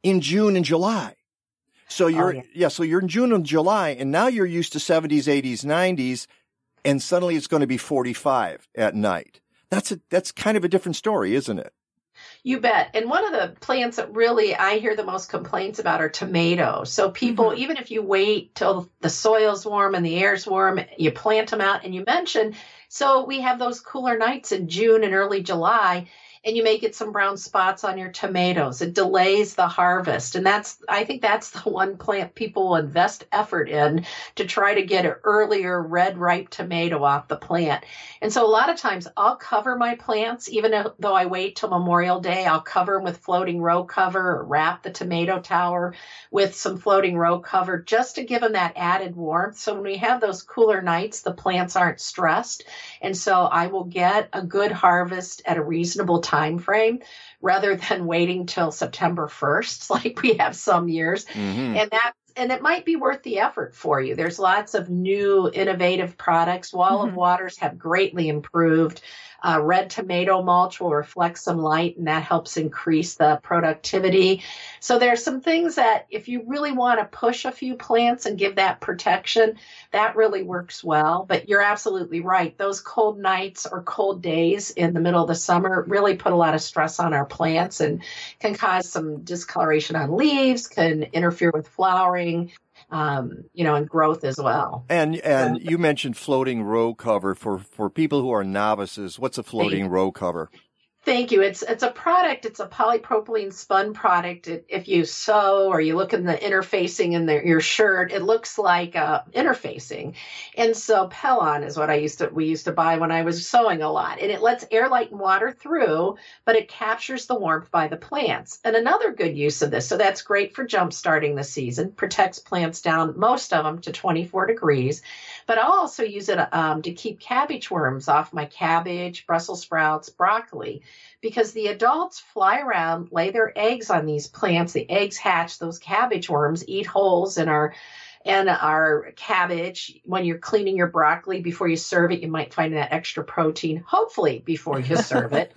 Speaker 1: in June and July. So you're,
Speaker 8: yeah.
Speaker 1: yeah. so you're in June and July and now you're used to 70s, 80s, 90s and suddenly it's going to be 45 at night. That's a, that's kind of a different story, isn't it?
Speaker 9: You bet. And one of the plants that really I hear the most complaints about are tomatoes. So people, mm-hmm. even if you wait till the soil's warm and the air's warm, you plant them out and you mention. so we have those cooler nights in June and early July. And you may get some brown spots on your tomatoes. It delays the harvest. And that's, I think that's the one plant people invest effort in to try to get an earlier red ripe tomato off the plant. And so a lot of times I'll cover my plants, even though I wait till Memorial Day, I'll cover them with floating row cover or wrap the tomato tower with some floating row cover just to give them that added warmth. So when we have those cooler nights, the plants aren't stressed. And so I will get a good harvest at a reasonable time frame rather than waiting till September 1st, like we have some years.
Speaker 1: Mm-hmm.
Speaker 9: And that and it might be worth the effort for you. There's lots of new innovative products. Wall of Waters have greatly improved. Uh, red tomato mulch will reflect some light and that helps increase the productivity. So there's some things that if you really want to push a few plants and give that protection, that really works well. But you're absolutely right. Those cold nights or cold days in the middle of the summer really put a lot of stress on our plants and can cause some discoloration on leaves, can interfere with flowering um, you know, and growth as well.
Speaker 1: And and you mentioned floating row cover for for people who are novices. What's a floating row cover?
Speaker 9: Thank you. It's it's a product. It's a polypropylene spun product. It, if you sew or you look in the interfacing in the, your shirt, it looks like uh, interfacing. And so Pellon is what I used to we used to buy when I was sewing a lot. And it lets air, light, and water through, but it captures the warmth by the plants. And another good use of this, so that's great for jump starting the season. Protects plants down most of them to 24 degrees. But I'll also use it um, to keep cabbage worms off my cabbage, Brussels sprouts, broccoli because the adults fly around, lay their eggs on these plants. The eggs hatch, those cabbage worms eat holes in our and our cabbage. When you're cleaning your broccoli before you serve it, you might find that extra protein, hopefully before you serve it.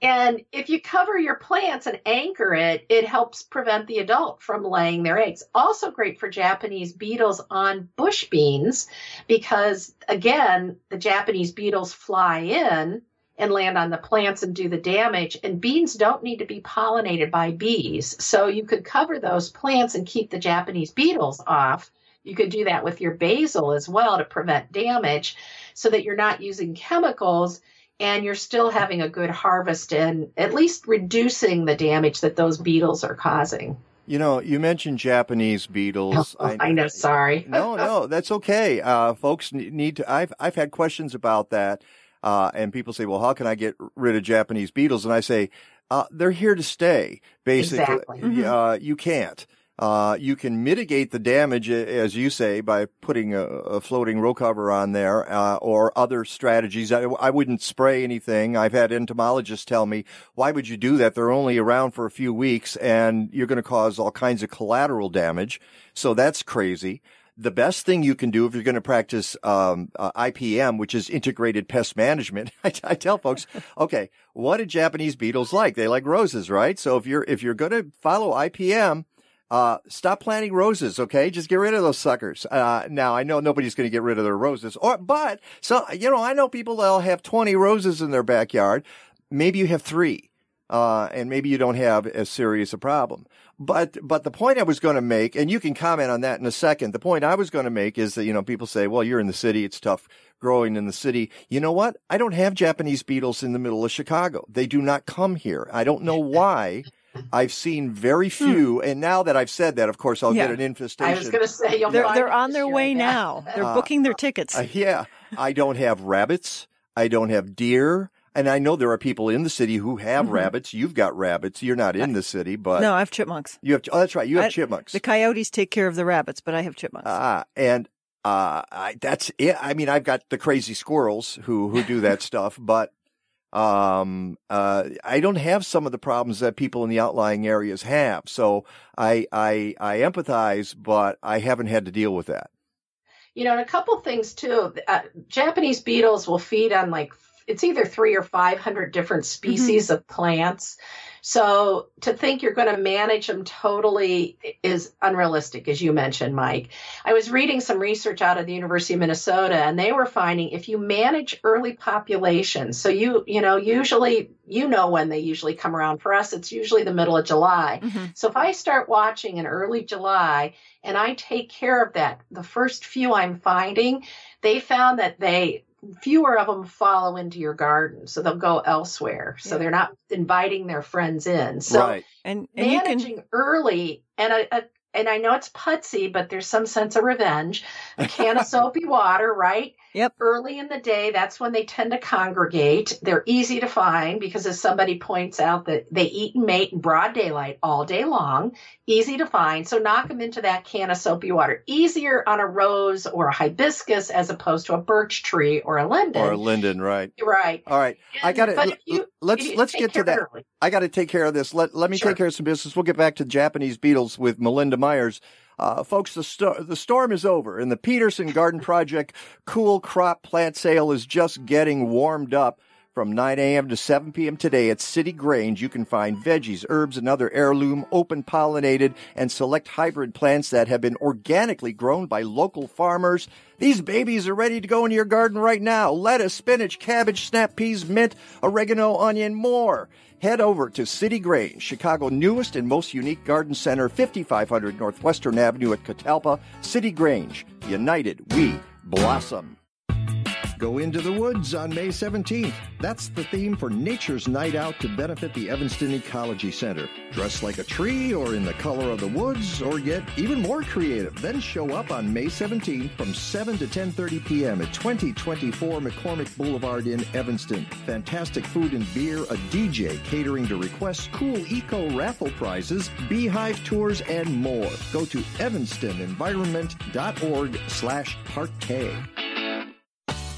Speaker 9: and if you cover your plants and anchor it, it helps prevent the adult from laying their eggs. Also great for Japanese beetles on bush beans because again, the Japanese beetles fly in and land on the plants and do the damage. And beans don't need to be pollinated by bees. So you could cover those plants and keep the Japanese beetles off. You could do that with your basil as well to prevent damage so that you're not using chemicals and you're still having a good harvest and at least reducing the damage that those beetles are causing.
Speaker 1: You know, you mentioned Japanese beetles.
Speaker 9: Oh, I, know, sorry.
Speaker 1: no, no, that's okay. Uh, folks need to. I've I've had questions about that. Uh, and people say, well, how can I get rid of Japanese beetles? And I say, uh, they're here to stay. Basically,
Speaker 9: exactly. mm-hmm.
Speaker 1: uh, you can't. Uh, you can mitigate the damage, as you say, by putting a, a floating row cover on there, uh, or other strategies. I, I, wouldn't spray anything. I've had entomologists tell me, why would you do that? They're only around for a few weeks and you're going to cause all kinds of collateral damage. So that's crazy the best thing you can do if you're going to practice um, uh, IPM, which is integrated pest management, I, I tell folks, okay, what do Japanese beetles like? They like roses, right? So if you're if you're going to follow IPM, uh, stop planting roses, okay? Just get rid of those suckers. Uh, now I know nobody's going to get rid of their roses, or but so you know I know people that'll have 20 roses in their backyard. Maybe you have three, uh, and maybe you don't have as serious a problem. But but the point I was going to make, and you can comment on that in a second. The point I was going to make is that you know people say, well, you're in the city, it's tough growing in the city. You know what? I don't have Japanese beetles in the middle of Chicago. They do not come here. I don't know why. I've seen very hmm. few, and now that I've said that, of course, I'll
Speaker 13: yeah.
Speaker 1: get an infestation.
Speaker 9: I was going to say
Speaker 13: they're, they're on their way now. They're uh, booking their tickets.
Speaker 1: Uh, yeah, I don't have rabbits. I don't have deer. And I know there are people in the city who have mm-hmm. rabbits. You've got rabbits. You're not in the city, but
Speaker 13: no, I have chipmunks.
Speaker 1: You have. Oh, that's right. You have
Speaker 13: I,
Speaker 1: chipmunks.
Speaker 13: The coyotes take care of the rabbits, but I have chipmunks.
Speaker 1: Ah, and uh, I, that's it. I mean, I've got the crazy squirrels who who do that stuff, but um, uh, I don't have some of the problems that people in the outlying areas have. So I I I empathize, but I haven't had to deal with that.
Speaker 9: You know, and a couple things too. Uh, Japanese beetles will feed on like it's either three or 500 different mm-hmm. species mm-hmm. of plants. So to think you're going to manage them totally is unrealistic, as you mentioned, Mike. I was reading some research out of the University of Minnesota, and they were finding if you manage early populations, so you, you know, usually, you know, when they usually come around for us, it's usually the middle of July. Mm-hmm. So if I start watching in early July and I take care of that, the first few I'm finding, they found that they fewer of them follow into your garden, so they'll go elsewhere. So
Speaker 13: Yeah.
Speaker 9: they're not inviting their friends in. So
Speaker 1: right.
Speaker 13: And and
Speaker 9: managing
Speaker 13: can
Speaker 9: early and a, a and I know it's putsy, but there's some sense of revenge. A can of soapy water, right?
Speaker 13: Yep.
Speaker 9: Early in the day, that's when they tend to congregate. They're easy to find because, as somebody points out, that they eat and mate in broad daylight all day long. Easy to find. So knock them into that can of soapy water. Easier on a rose or a hibiscus as opposed to a birch tree or a linden.
Speaker 1: Or Linden, right.
Speaker 9: right.
Speaker 1: All right. I got
Speaker 9: But
Speaker 1: to let's
Speaker 9: you
Speaker 1: let's get to that.
Speaker 9: early.
Speaker 1: I got to take care of this. Let let me
Speaker 9: Sure.
Speaker 1: take care of some business. We'll get back to Japanese beetles with Melinda Myers. Uh, folks, the, the storm is over, and the Peterson Garden Project Cool Crop Plant Sale is just getting warmed up. From 9 a.m. to 7 p.m. today at City Grange, you can find veggies, herbs, and other heirloom, open pollinated, and select hybrid plants that have been organically grown by local farmers. These babies are ready to go into your garden right now. Lettuce, spinach, cabbage, snap peas, mint, oregano, onion, more. Head over to City Grange, Chicago's newest and most unique garden center, 5500 Northwestern Avenue at Catalpa. City Grange, united we blossom. Go into the woods on May 17th. That's the theme for Nature's Night Out to benefit the Evanston Ecology Center. Dress like a tree or in the color of the woods or get even more creative. Then show up on May 17th from 7 to 10:30 p.m. at 2024 McCormick Boulevard in Evanston. Fantastic food and beer, a DJ catering to requests, cool eco raffle prizes, beehive tours and more. Go to evanstonenvironment.org/partay.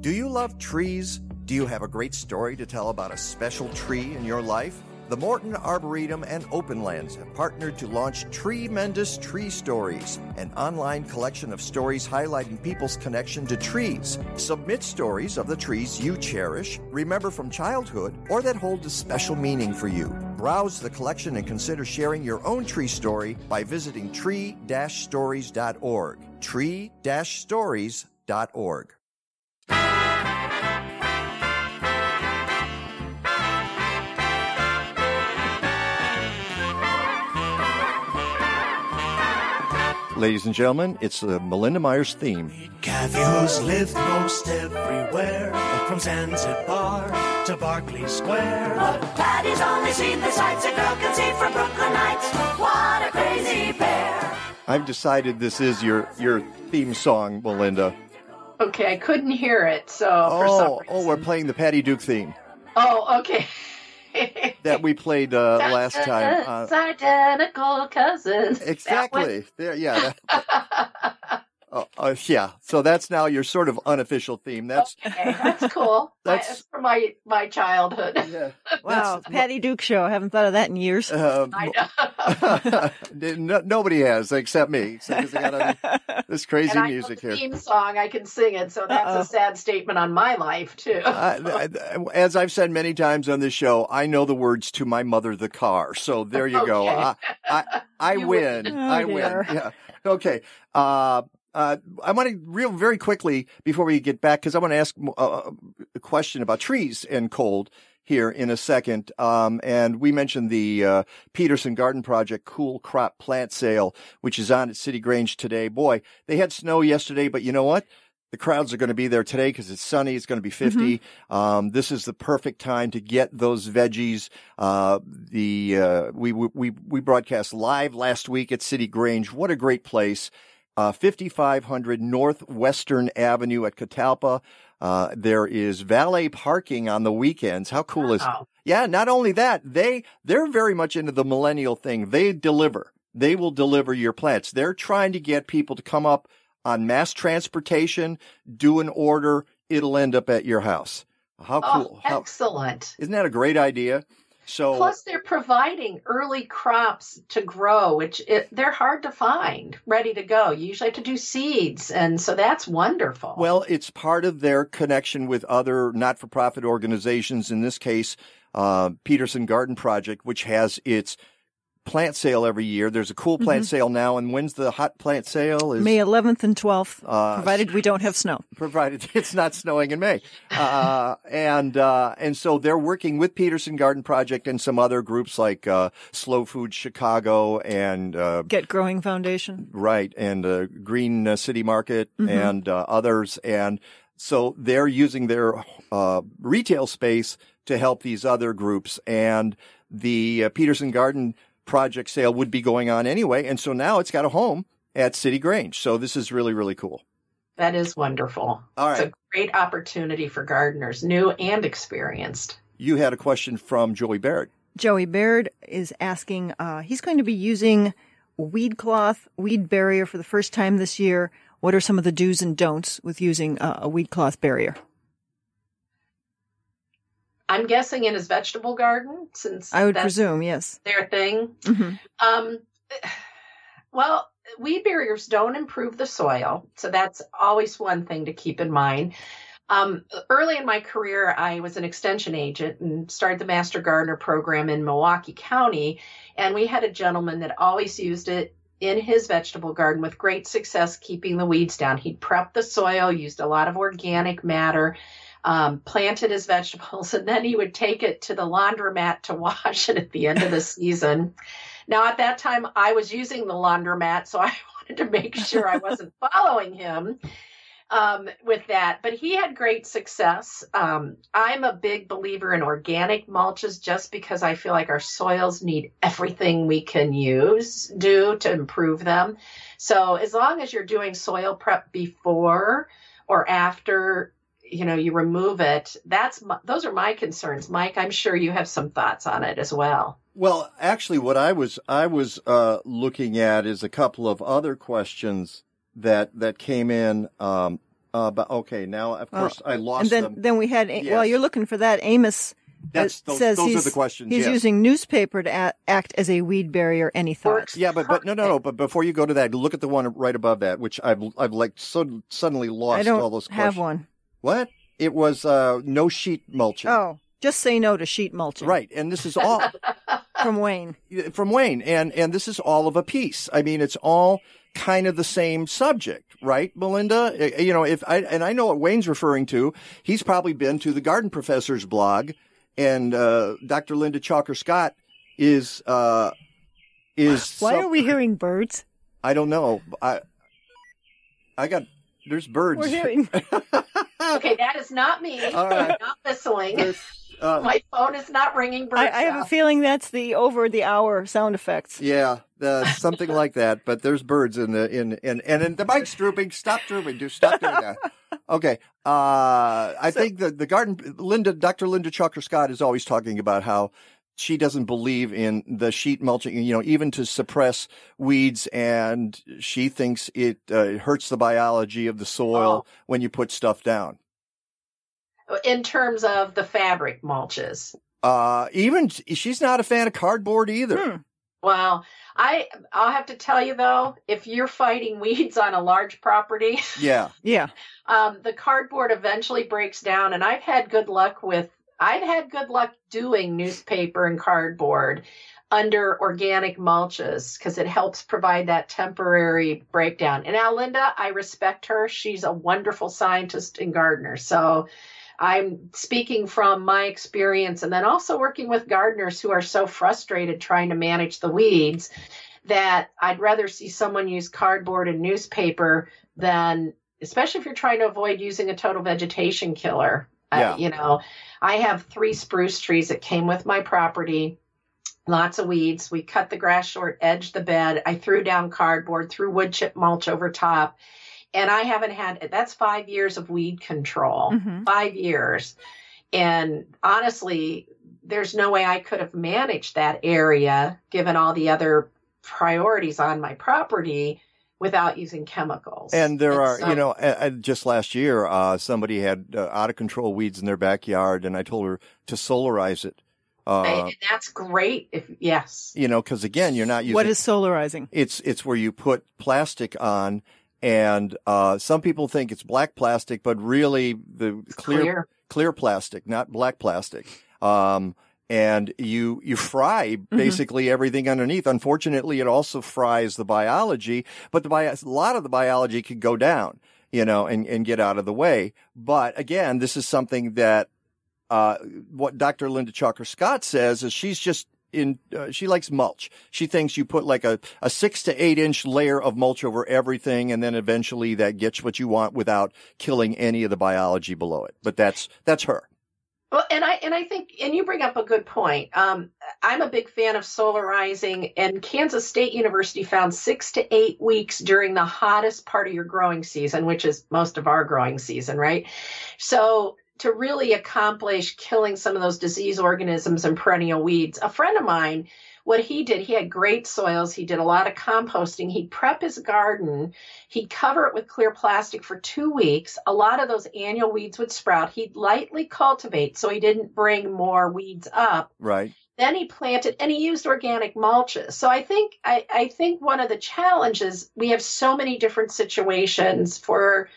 Speaker 1: Do you love trees? Do you have a great story to tell about a special tree in your life? The Morton Arboretum and Openlands have partnered to launch Tremendous Tree Stories, an online collection of stories highlighting people's connection to trees. Submit stories of the trees you cherish, remember from childhood, or that hold a special meaning for you. Browse the collection and consider sharing your own tree story by visiting tree-stories.org. tree-stories.org. Ladies and gentlemen, it's the Melinda Myers theme.
Speaker 16: Cavios live most everywhere, from Zanzibar to Berkeley Square.
Speaker 17: But Patty's only seen the sights a girl can see from Brooklyn Heights. What a crazy pair.
Speaker 1: I've decided this is your your theme song, Melinda.
Speaker 9: Okay, I couldn't hear it, so for oh, some
Speaker 1: Oh, oh, we're playing the Patty Duke theme
Speaker 9: Oh, okay.
Speaker 1: that we played uh, last time. Uh,
Speaker 9: identical cousins.
Speaker 1: Exactly. There, yeah. that- uh, yeah. So that's now your sort of unofficial theme. That's
Speaker 9: Okay, that's cool.
Speaker 1: That's-
Speaker 9: that's from my my childhood.
Speaker 1: Yeah.
Speaker 13: wow, Patty Duke show. I haven't thought of that in years.
Speaker 1: Um,
Speaker 9: I know.
Speaker 1: no, nobody has except me. So, 'cause I got this crazy
Speaker 9: and I
Speaker 1: music
Speaker 9: the
Speaker 1: here.
Speaker 9: theme song. I can sing it, so that's
Speaker 1: Uh-oh.
Speaker 9: a sad statement on my life too.
Speaker 1: I- I- as I've said many times on this show, I know the words to my mother, the car. So there you go. I, I, I
Speaker 9: You
Speaker 1: win.
Speaker 9: win.
Speaker 1: I
Speaker 13: Oh,
Speaker 1: win. Yeah. Okay. Uh, uh, I want to real very quickly before we get back because I want to ask uh, a question about trees and cold here in a second. Um, and we mentioned the uh, Peterson Garden Project Cool Crop Plant Sale, which is on at City Grange today. Boy, they had snow yesterday, but you know what? The crowds are going to be there today because it's sunny. It's going to be 50. Um, this is the perfect time to get those veggies. Uh, the, uh, we, we, we broadcast live last week at City Grange. What a great place. Uh, 5500 Northwestern Avenue at Catalpa. Uh, there is valet parking on the weekends. How cool is,
Speaker 9: Wow.
Speaker 1: yeah, not only that, they, they're very much into the millennial thing. They deliver. They will deliver your plants. They're trying to get people to come up on mass transportation, do an order. It'll end up at your house. How
Speaker 9: Oh,
Speaker 1: cool. How,
Speaker 9: excellent.
Speaker 1: isn't that a great idea? So
Speaker 9: Plus, they're providing early crops to grow, which it, they're hard to find ready to go. You usually have to do seeds, and so that's wonderful.
Speaker 1: Well, it's part of their connection with other not-for-profit organizations. In this case, uh, Peterson Garden Project, which has its plant sale every year. There's a cool plant
Speaker 13: Mhm.
Speaker 1: sale now, and when's the hot plant sale? Is
Speaker 13: May 11th and 12th,
Speaker 1: Uh,
Speaker 13: provided we don't have snow.
Speaker 1: provided it's not snowing in May. Uh, and, uh, and so they're working with Peterson Garden Project and some other groups like, uh, Slow Food Chicago and, uh,
Speaker 13: Get Growing Foundation.
Speaker 1: right. And, uh, Green City Market
Speaker 13: Mhm.
Speaker 1: and, uh, others. And so they're using their, uh, retail space to help these other groups. And the uh, Peterson Garden Project sale would be going on anyway. And so now it's got a home at City Grange. So this is really, really cool.
Speaker 9: that is wonderful.
Speaker 1: All
Speaker 9: It's a great opportunity for gardeners, new and experienced.
Speaker 1: You had a question from Joey Barrett.
Speaker 13: Joey Baird is asking, uh, he's going to be using weed cloth, weed barrier for the first time this year. What are some of the do's and don'ts with using uh, a weed cloth barrier?
Speaker 9: I'm guessing in his vegetable garden, since
Speaker 13: I would
Speaker 9: that's
Speaker 13: presume, yes.
Speaker 9: their thing.
Speaker 13: hmm
Speaker 9: Um, well, weed barriers don't improve the soil, so that's always one thing to keep in mind. Um, early in my career, I was an extension agent and started the Master Gardener program in Milwaukee County, and we had a gentleman that always used it in his vegetable garden with great success keeping the weeds down. He'd prep the soil, used a lot of organic matter, um, planted his vegetables, and then he would take it to the laundromat to wash it at the end of the season. Now, at that time, I was using the laundromat, so I wanted to make sure I wasn't following him um, with that. But he had great success. Um, I'm a big believer in organic mulches just because I feel like our soils need everything we can use, do to improve them. So as long as you're doing soil prep before or after, you know, you remove it, that's my, those are my concerns. Mike, I'm sure you have some thoughts on it as well.
Speaker 1: Well, actually, what I was I was uh, looking at is a couple of other questions that that came in. Um, uh, but okay, now of
Speaker 13: Well,
Speaker 1: course I lost
Speaker 13: and then,
Speaker 1: them.
Speaker 13: then we had, while
Speaker 1: Yes.
Speaker 13: you're looking for that, Amos uh,
Speaker 1: That's- those-
Speaker 13: says
Speaker 1: those are
Speaker 13: he's,
Speaker 1: the questions,
Speaker 13: he's
Speaker 1: yes.
Speaker 13: using newspaper to a- act as a weed barrier. Any thoughts?
Speaker 1: Yeah, but but no no no. But before you go to that, look at the one right above that, which I've I've like so suddenly lost
Speaker 13: I don't
Speaker 1: all those
Speaker 13: have one.
Speaker 1: What? It was uh, no sheet mulching.
Speaker 13: Oh, just say no to sheet mulching.
Speaker 1: Right, and this is all
Speaker 13: From Wayne.
Speaker 1: from Wayne, and and this is all of a piece. I mean, it's all kind of the same subject, right, Melinda? Uh, You know, if I and I know what Wayne's referring to. He's probably been to the Garden Professor's blog, and uh, Dr. Linda Chalker Scott is uh, is.
Speaker 13: Why
Speaker 1: some-
Speaker 13: are we hearing birds?
Speaker 1: I don't know. I I got there's birds.
Speaker 13: We're hearing.
Speaker 9: okay, that is not me.
Speaker 1: All right.
Speaker 9: I'm not whistling.
Speaker 1: Uh,
Speaker 9: My phone is not ringing birds.
Speaker 13: I, I have a feeling that's the over the hour sound effects.
Speaker 1: Yeah, uh, something like that. But there's birds in the in in and, and the mic's drooping. Stop drooping. Do stop doing that. Okay. Uh, I think the the garden Linda Dr. Linda Chalker Scott is always talking about how she doesn't believe in the sheet mulching, you know, even to suppress weeds, and she thinks it uh, hurts the biology of the soil when you put stuff down.
Speaker 9: in terms of the fabric mulches.
Speaker 1: Uh, even she's not a fan of cardboard either.
Speaker 9: Well, I I'll have to tell you though, if you're fighting weeds on a large property,
Speaker 1: Yeah.
Speaker 13: Yeah.
Speaker 9: um, the cardboard eventually breaks down, and I've had good luck with I've had good luck doing newspaper and cardboard under organic mulches because it helps provide that temporary breakdown. And now, Linda, I respect her. She's a wonderful scientist and gardener. So I'm speaking from my experience and then also working with gardeners who are so frustrated trying to manage the weeds that I'd rather see someone use cardboard and newspaper than, especially if you're trying to avoid using a total vegetation killer.
Speaker 1: Yeah.
Speaker 9: Uh, you know, I have three spruce trees that came with my property. Lots of weeds. We cut the grass short, edged the bed. I threw down cardboard, threw wood chip mulch over top. And I haven't had that's five years of weed control.
Speaker 13: Mhm.
Speaker 9: Five years. And honestly, there's no way I could have managed that area given all the other priorities on my property without using chemicals.
Speaker 1: And there are,
Speaker 9: so-
Speaker 1: you know, uh, uh, just last year, uh, somebody had uh, out of control weeds in their backyard, and I told her to solarize it. Uh,
Speaker 9: and that's great. If yes,
Speaker 1: you know, because again, you're not using
Speaker 13: What is solarizing?
Speaker 1: It's it's where you put plastic on, and uh, some people think it's black plastic, but really the clear
Speaker 9: clear.
Speaker 1: clear plastic, not black plastic. Um, and you you fry basically everything underneath. Unfortunately, it also fries the biology, but the bio, a lot of the biology could go down, you know, and and get out of the way. But again, this is something that uh, what Dr. Linda Chalker Scott says is she's just in, uh, she likes mulch. She thinks you put like a, a six to eight inch layer of mulch over everything. And then eventually that gets what you want without killing any of the biology below it. But that's, that's her.
Speaker 9: Well, and I and I think, and you bring up a good point. Um, I'm a big fan of solarizing, and Kansas State University found six to eight weeks during the hottest part of your growing season, which is most of our growing season, right? So to really accomplish killing some of those disease organisms and perennial weeds, a friend of mine, what he did, he had great soils. He did a lot of composting. He'd prep his garden. He'd cover it with clear plastic for two weeks. A lot of those annual weeds would sprout. He'd lightly cultivate so he didn't bring more weeds up.
Speaker 1: Right.
Speaker 9: Then he planted and he used organic mulches. So I think I, I think one of the challenges we have so many different situations for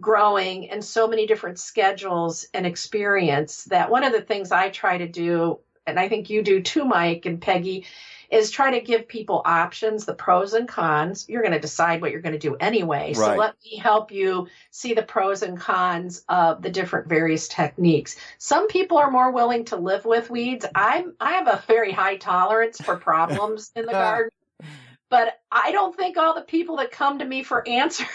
Speaker 9: growing and so many different schedules and experience that one of the things I try to do, and I think you do too, Mike and Peggy, is try to give people options, the pros and cons. You're going to decide what you're going to do anyway. So let me help you see the pros and cons of the different various techniques. Some people are more willing to live with weeds. I'm I have a very high tolerance for problems in the garden. But I don't think all the people that come to me for answers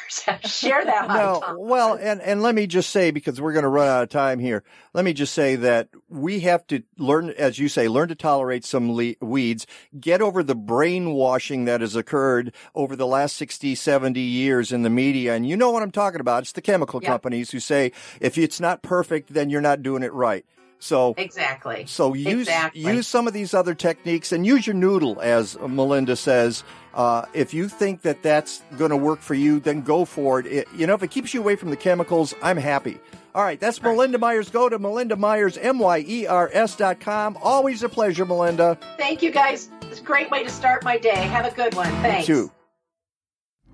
Speaker 9: share that
Speaker 1: No, well, and, and let me just say, because we're going to run out of time here, let me just say that we have to learn, as you say, learn to tolerate some le- weeds, get over the brainwashing that has occurred over the last 60, 70 years in the media. And you know what I'm talking about. It's the chemical
Speaker 9: Yeah.
Speaker 1: companies who say, if it's not perfect, then you're not doing it right. So
Speaker 9: Exactly.
Speaker 1: so use
Speaker 9: Exactly.
Speaker 1: use some of these other techniques and use your noodle, as Melinda says. Uh, if you think that that's going to work for you, then go for it. it. You know, if it keeps you away from the chemicals, I'm happy. All right, that's Melinda Myers. Go to Melinda Myers, M Y E R S dot com. Always a pleasure, Melinda.
Speaker 9: Thank you guys. It's a great way to start my day. Have a good one. Thanks.
Speaker 1: You too.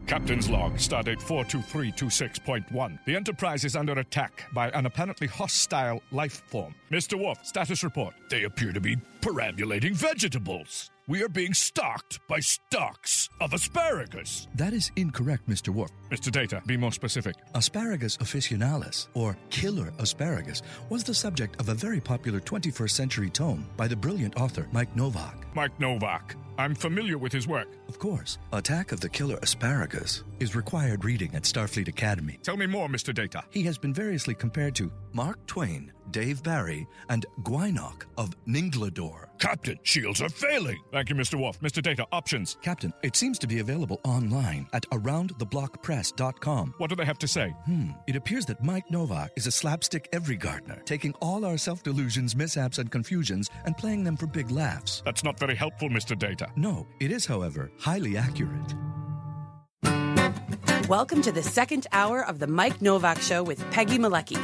Speaker 18: Captain's log, stardate 42326.1. The Enterprise is under attack by an apparently hostile life form. Mr. Worf, status report. They appear to be perambulating vegetables. We are being stalked by stalks of asparagus.
Speaker 19: That is incorrect, Mr. Worf.
Speaker 18: Mr. Data, be more specific.
Speaker 19: Asparagus officinalis, or killer asparagus, was the subject of a very popular 21st century tome by the brilliant author Mike Novak.
Speaker 18: Mike Novak. I'm familiar with his work.
Speaker 19: Of course, Attack of the Killer Asparagus is required reading at Starfleet Academy.
Speaker 18: Tell me more, Mr. Data.
Speaker 19: He has been variously compared to Mark Twain, Dave Barry, and Gwynok of Ninglador.
Speaker 18: Captain, shields are failing. Thank you, Mr. Worf. Mr. Data, options.
Speaker 19: Captain, it seems to be available online at aroundtheblockpress.com.
Speaker 18: What do they have to say?
Speaker 19: Hmm. It appears that Mike Novak is a slapstick every gardener, taking all our self delusions, mishaps, and confusions and playing them for big laughs.
Speaker 18: That's not very helpful, Mr. Data.
Speaker 19: No, it is, however, highly accurate.
Speaker 6: Welcome to the second hour of the Mike Novak Show with Peggy Malecki.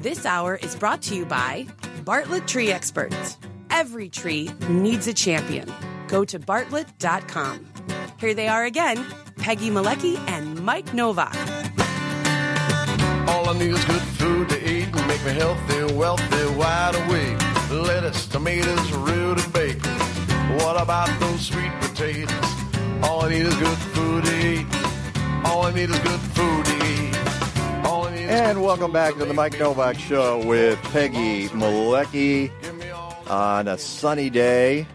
Speaker 6: This hour is brought to you by Bartlett Tree Experts. Every tree needs a champion. Go to bartlett.com. Here they are again Peggy Malecki and Mike Novak.
Speaker 20: All I need is good food to eat and make me healthy, wealthy, wide awake. Lettuce, tomatoes, root and bacon. What about those sweet potatoes? All I need is good food to eat. All I need is good food to eat. All I need is
Speaker 1: And welcome back to the Mike Novak Show with Peggy Malecki on a sunny day.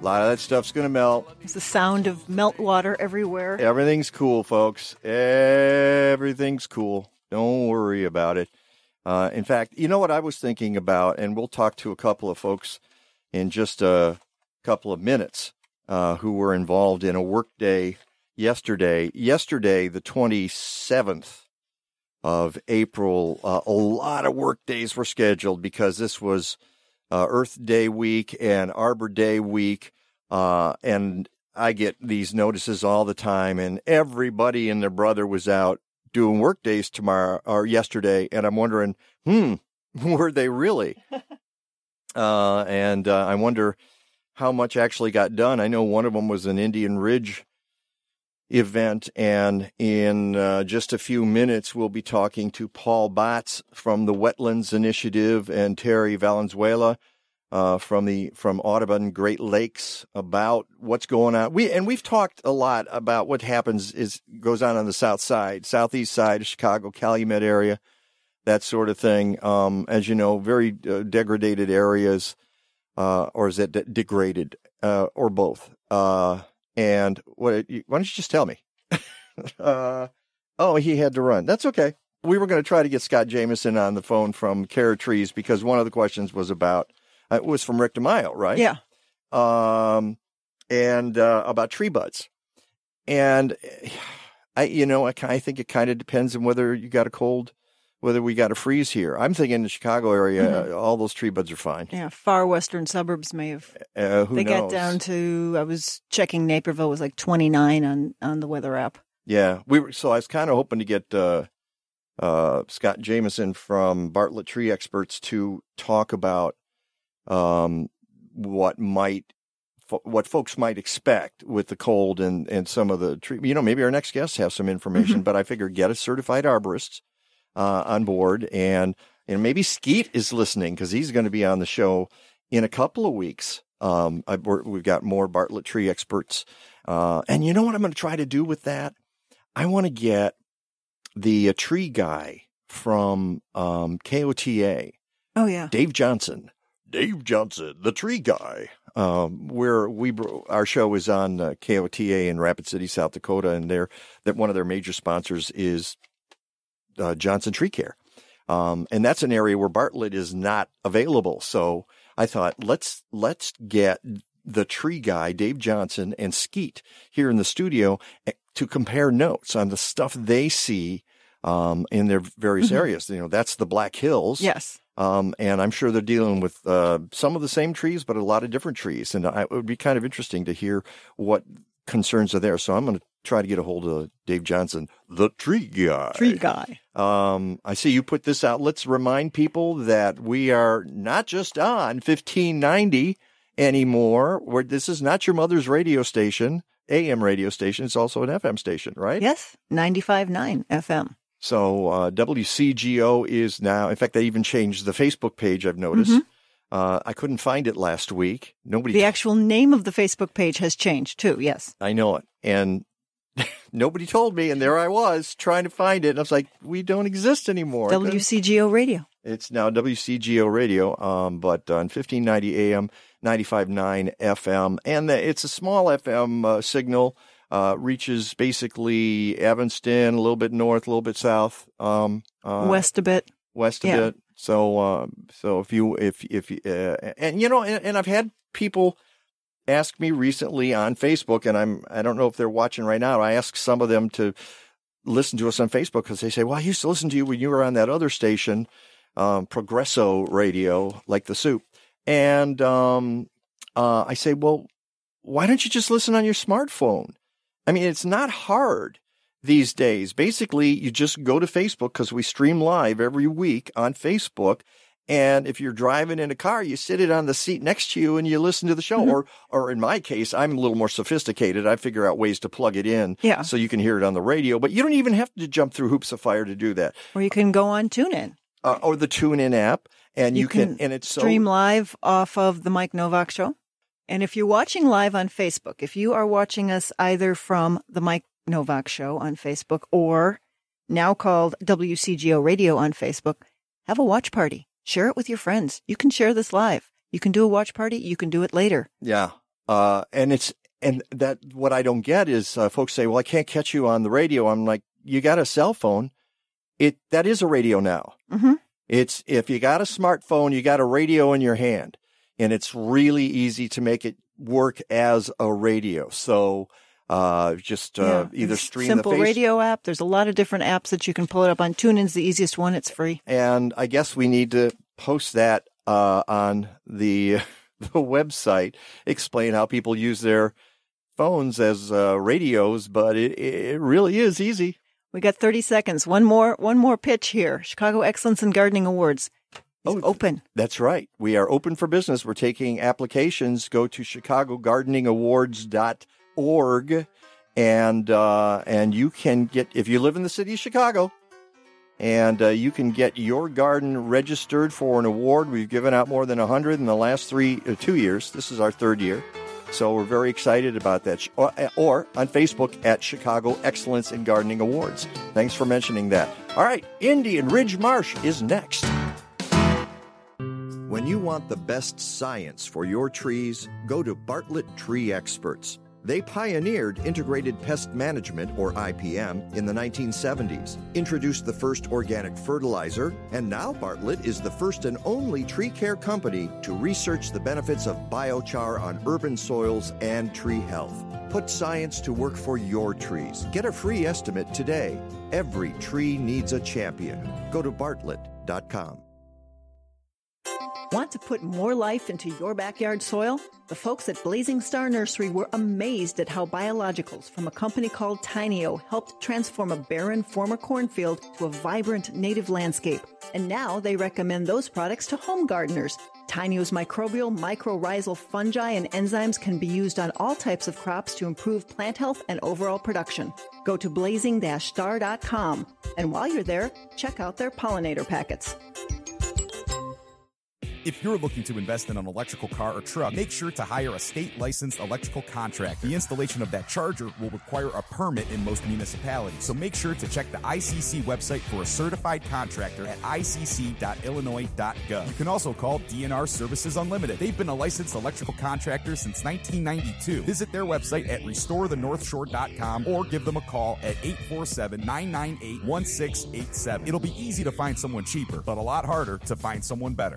Speaker 1: A lot of that stuff's going to melt.
Speaker 13: It's the sound of meltwater everywhere.
Speaker 1: Everything's cool, folks. Everything's cool. Don't worry about it. Uh, in fact, you know what I was thinking about, and we'll talk to a couple of folks in just a couple of minutes uh, who were involved in a workday yesterday. Yesterday, the 27th of April, uh, a lot of work days were scheduled because this was uh, Earth Day week and Arbor Day week. Uh, and I get these notices all the time, and everybody and their brother was out doing work days tomorrow or yesterday. And I'm wondering, hmm, were they really? uh, and uh, I wonder how much actually got done. I know one of them was an Indian Ridge event, and in uh, just a few minutes, we'll be talking to Paul Botts from the Wetlands Initiative and Teri Valenzuela uh, from the from Audubon Great Lakes about what's going on. We and we've talked a lot about what happens is goes on on the south side, southeast side of Chicago, Calumet area, that sort of thing. Um, as you know, very uh, degraded areas, uh, or is it de- degraded, uh, or both? Uh, and what? Why don't you just tell me? uh, oh, he had to run. That's okay. We were going to try to get Scott Jameson on the phone from Care Trees because one of the questions was about uh, it was from Rick DeMaio, right?
Speaker 13: Yeah.
Speaker 1: Um, and uh, about tree buds, and I, you know, I, I think it kind of depends on whether you got a cold, whether we got a freeze here. I'm thinking the Chicago area,
Speaker 13: Mhm.
Speaker 1: uh, all those tree buds are fine.
Speaker 13: Yeah, far western suburbs may have.
Speaker 1: Uh, who
Speaker 13: they
Speaker 1: knows?
Speaker 13: got down to. I was checking Naperville was like 29 on on the weather app.
Speaker 1: Yeah, we were. So I was kind of hoping to get uh, uh, Scott Jameson from Bartlett Tree Experts to talk about um, what might what folks might expect with the cold and and some of the tree. You know, maybe our next guests have some information, but I figure get a certified arborist uh, on board and and maybe Skeet is listening because he's going to be on the show in a couple of weeks. Um, I, we're, we've got more Bartlett Tree Experts, uh, and you know what I'm going to try to do with that. I want to get the uh, tree guy from um, KOTA,
Speaker 13: Oh yeah.
Speaker 1: Dave Johnson. Dave Johnson, the tree guy. Um, where we bro- our show is on uh, KOTA in Rapid City, South Dakota, and they're that one of their major sponsors is uh, Johnson Tree Care, um, and that's an area where Bartlett is not available. So I thought let's let's get the tree guy, Dave Johnson, and Skeet here in the studio eh, to compare notes on the stuff they see um, in their various
Speaker 13: Mhm.
Speaker 1: areas. You know, that's the Black Hills.
Speaker 13: Yes.
Speaker 1: Um, and I'm sure they're dealing with uh, some of the same trees, but a lot of different trees. And I, it would be kind of interesting to hear what concerns are there. So I'm going to try to get a hold of Dave Johnson, the tree guy.
Speaker 13: Tree guy.
Speaker 1: Um, I see you put this out. Let's remind people that we are not just on 1590 anymore. Where this is not your mother's radio station, AM radio station. It's also an FM station, right?
Speaker 13: Yes, 95.9 FM.
Speaker 1: So uh, WCGO is now. In fact, they even changed the Facebook page. I've noticed.
Speaker 13: Mhm.
Speaker 1: Uh, I couldn't find it last week. Nobody.
Speaker 13: The actual name of the Facebook page has changed too. Yes.
Speaker 1: I know it, and nobody told me, and there I was trying to find it, and I was like, "We don't exist anymore."
Speaker 13: WCGO Radio.
Speaker 1: It's now WCGO Radio, um, but on 1590 AM, 95.9 FM, and the, it's a small FM uh, signal. Uh, reaches basically Evanston, a little bit north, a little bit south, um, uh,
Speaker 13: West a bit.
Speaker 1: west a
Speaker 13: Yeah.
Speaker 1: bit. So, um, so if you, if, if, uh, and you know, and, and I've had people ask me recently on Facebook, and I'm, I don't know if they're watching right now. I asked some of them to listen to us on Facebook because they say, well, I used to listen to you when you were on that other station, um, Progresso Radio, like the soup. And, um, uh, I say, well, why don't you just listen on your smartphone? I mean, it's not hard these days. Basically, you just go to Facebook because we stream live every week on Facebook. And if you're driving in a car, you sit it on the seat next to you and you listen to the show.
Speaker 13: Mhm.
Speaker 1: Or, or in my case, I'm a little more sophisticated. I figure out ways to plug it in,
Speaker 13: Yeah.
Speaker 1: so you can hear it on the radio. But you don't even have to jump through hoops of fire to do that.
Speaker 13: Or you can go on TuneIn.
Speaker 1: Uh, or the TuneIn app, and you, can, and it's so
Speaker 13: stream live off of the Mike Novak Show. And if you're watching live on Facebook, if you are watching us either from the Mike Novak Show on Facebook or now called WCGO Radio on Facebook, have a watch party. Share it with your friends. You can share this live. You can do a watch party. You can do it later.
Speaker 1: Yeah. Uh, and it's, and that, what I don't get is, uh, folks say, well, I can't catch you on the radio. I'm like, you got a cell phone. It, that is a radio now.
Speaker 13: Mm-hmm.
Speaker 1: It's, if you got a smartphone, you got a radio in your hand and it's really easy to make it work as a radio. So, uh, just, uh,
Speaker 13: Yeah.
Speaker 1: either stream
Speaker 13: simple
Speaker 1: the face
Speaker 13: radio app. There's a lot of different apps that you can pull it up on. TuneIn's the easiest one. It's free.
Speaker 1: and I guess we need to post that uh, on the the website. Explain how people use their phones as uh, radios, but it it really is easy.
Speaker 13: We got 30 seconds. One more, one more pitch here. Chicago Excellence in Gardening Awards.
Speaker 1: Oh,
Speaker 21: open.
Speaker 1: That's right. We are open for business. We're taking applications. Go to chicagogardeningawards.org and uh, and you can get if you live in the city of Chicago and uh, you can get your garden registered for an award. We've given out more than 100 in the last three uh, two years. This is our third year. So we're very excited about that. Or, or on Facebook at Chicago Excellence in Gardening Awards. Thanks for mentioning that. All right, Indian Ridge Marsh is next. When you want the best science for your trees, go to Bartlett Tree Experts. They pioneered integrated pest management, or IPM, in the 1970s, introduced the first organic fertilizer, and now Bartlett is the first and only tree care company to research the benefits of biochar on urban soils and tree health. Put science to work for your trees. Get a free estimate today. Every tree needs a champion. Go to bartlett.com.
Speaker 13: Want to put more life into your backyard soil? The folks at Blazing Star Nursery were amazed at how biologicals from a company called Tainio helped transform a barren former cornfield to a vibrant native landscape. And now they recommend those products to home gardeners. Tainio's microbial, mycorrhizal fungi and enzymes can be used on all types of crops to improve plant health and overall production. Go to blazing-star.com and while you're there, check out their pollinator packets.
Speaker 22: If you're looking to invest in an electrical car or truck, make sure to hire a state licensed electrical contractor. The installation of that charger will require a permit in most municipalities. So make sure to check the ICC website for a certified contractor at icc.illinois.gov. You can also call DNR Services Unlimited. They've been a licensed electrical contractor since 1992. Visit their website at restorethenorthshore.com or give them a call at 847 998 1687. It'll be easy to find someone cheaper, but a lot harder to find someone better.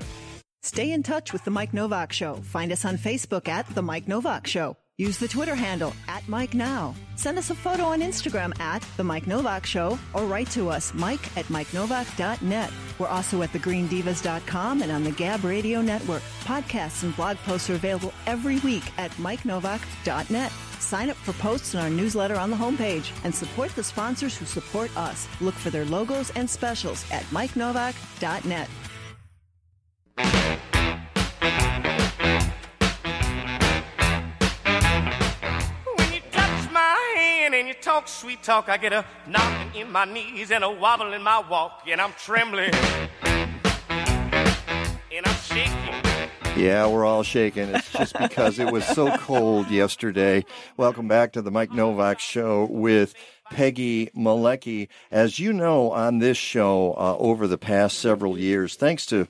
Speaker 13: Stay in touch with The Mike Novak Show. Find us on Facebook at The Mike Novak Show. Use the Twitter handle at Mike Now. Send us a photo on Instagram at The Mike Novak Show or write to us, Mike at MikeNovak.net. We're also at TheGreenDivas.com and on the Gab Radio Network. Podcasts and blog posts are available every week at MikeNovak.net. Sign up for posts in our newsletter on the homepage and support the sponsors who support us. Look for their logos and specials at MikeNovak.net.
Speaker 23: talk sweet talk, I get a knocking in my knees and a wobble in my walk, and I'm trembling and I'm shaking.
Speaker 1: Yeah, we're all shaking. It's just because it was so cold yesterday. Welcome back to the Mike Novak Show with Peggy Malecki. As you know, on this show uh, over the past several years, thanks to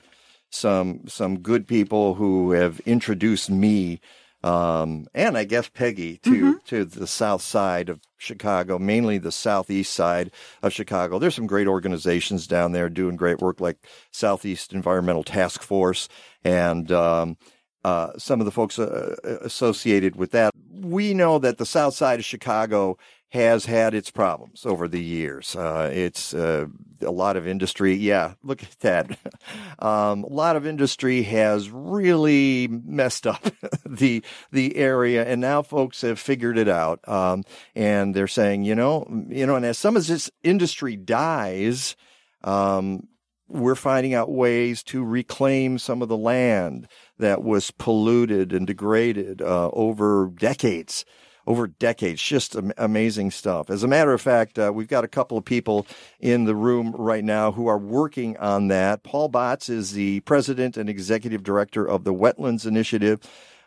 Speaker 1: some some good people who have introduced me um, and I guess Peggy to to the south side of Chicago, mainly the southeast side of Chicago. There's some great organizations down there doing great work, like Southeast Environmental Task Force and um, uh, some of the folks uh, associated with that. We know that the south side of Chicago has had its problems over the years. Uh, it's uh, a lot of industry. Yeah, look at that. um, a lot of industry has really messed up the the area, and now folks have figured it out. Um, and they're saying, you know, you know, and as some of this industry dies. Um, we're finding out ways to reclaim some of the land that was polluted and degraded uh, over decades over decades. Just am- amazing stuff. As a matter of fact, uh, we've got a couple of people in the room right now who are working on that. Paul Botts is the president and executive director of the Wetlands Initiative.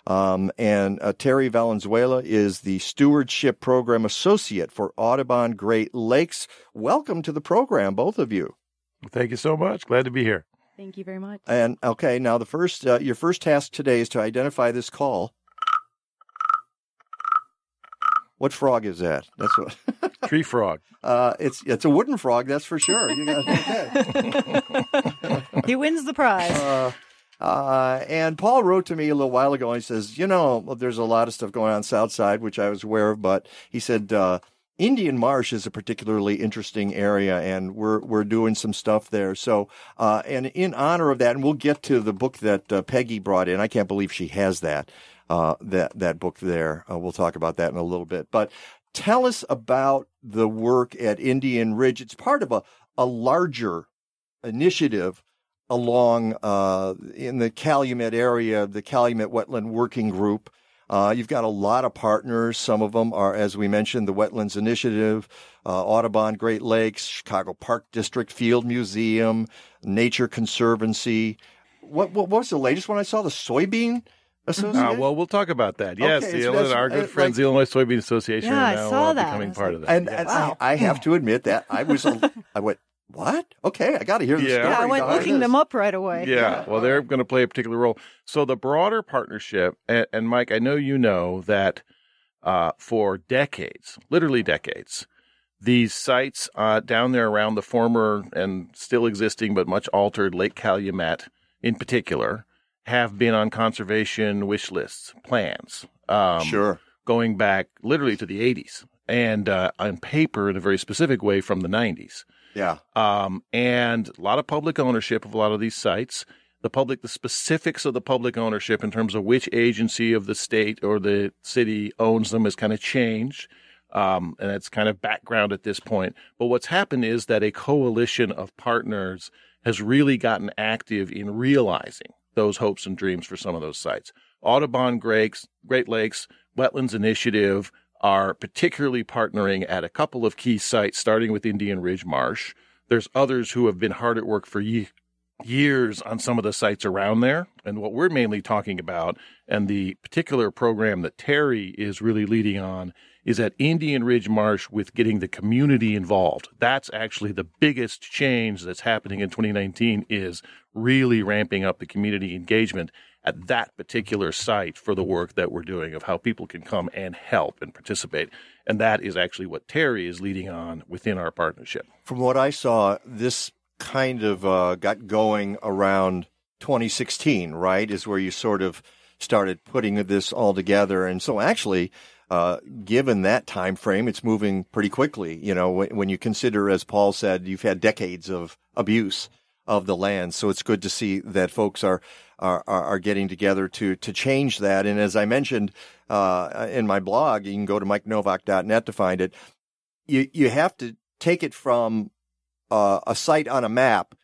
Speaker 1: Um, and uh, Teri Valenzuela is the Stewardship Program Associate for Audubon Great Lakes. Welcome to the program, both of you.
Speaker 24: Thank you so much. Glad to be here.
Speaker 25: Thank you very much.
Speaker 1: And okay, now the first, uh, your first task today is to identify this call. What frog is that? That's what
Speaker 24: tree frog.
Speaker 1: Uh, it's it's a wooden frog, that's for sure. You got okay.
Speaker 21: he wins the prize.
Speaker 1: Uh, uh, and Paul wrote to me a little while ago and he says, you know, there's a lot of stuff going on south side, which I was aware of, but he said, uh, Indian Marsh is a particularly interesting area, and we're we're doing some stuff there. So, uh, and in honor of that, and we'll get to the book that uh, Peggy brought in. I can't believe she has that uh, that that book there. Uh, we'll talk about that in a little bit. But tell us about the work at Indian Ridge. It's part of a a larger initiative along uh, in the Calumet area, the Calumet Wetland Working Group. Uh, you've got a lot of partners. Some of them are, as we mentioned, the Wetlands Initiative, uh, Audubon Great Lakes, Chicago Park District, Field Museum, Nature Conservancy. What, what was the latest one I saw? The Soybean Association?
Speaker 24: Uh, well, we'll talk about that. Yes,
Speaker 1: Okay,
Speaker 24: the Illinois, our good
Speaker 1: uh,
Speaker 24: friends,
Speaker 1: like-
Speaker 24: the Illinois Soybean Association,
Speaker 1: Yeah, I
Speaker 24: are now
Speaker 1: saw
Speaker 24: uh,
Speaker 1: that.
Speaker 24: becoming part of that.
Speaker 1: And,
Speaker 24: yes.
Speaker 1: and I, I have to admit that I was, a, I went, what? Okay, I got to hear the
Speaker 24: Yeah.
Speaker 1: story.
Speaker 24: Yeah, I
Speaker 13: I went looking them up right away.
Speaker 24: Yeah, well, they're going to play a particular role. So the broader partnership, and, and Mike, I know you know that uh, for decades, literally decades, these sites uh, down there around the former and still existing but much altered Lake Calumet, in particular, have been on conservation wish lists, plans. Um,
Speaker 1: Sure.
Speaker 24: Going back literally to the 80s, and uh, on paper in a very specific way from the 90s.
Speaker 1: Yeah.
Speaker 24: Um, and a lot of public ownership of a lot of these sites. The public, the specifics of the public ownership in terms of which agency of the state or the city owns them has kind of changed. Um, and that's kind of background at this point. But what's happened is that a coalition of partners has really gotten active in realizing those hopes and dreams for some of those sites. Audubon Great, Lakes Wetlands Initiative are particularly partnering at a couple of key sites, starting with Indian Ridge Marsh. There's others who have been hard at work for ye- years on some of the sites around there. And what we're mainly talking about, and the particular program that Teri is really leading on, is at Indian Ridge Marsh with getting the community involved. That's actually the biggest change that's happening in 2019 is really ramping up the community engagement at that particular site for the work that we're doing of how people can come and help and participate. And that is actually what Teri is leading on within our partnership.
Speaker 1: From what I saw, this kind of uh, got going around 2016, right? Is where you sort of started putting this all together. And so actually, uh, given that time frame, it's moving pretty quickly. You know, when, when you consider, as Paul said, you've had decades of abuse of the land. So it's good to see that folks are are, are getting together to to change that. And as I mentioned uh, in my blog, you can go to mikenovak.net to find it. You you have to take it from uh, a site on a map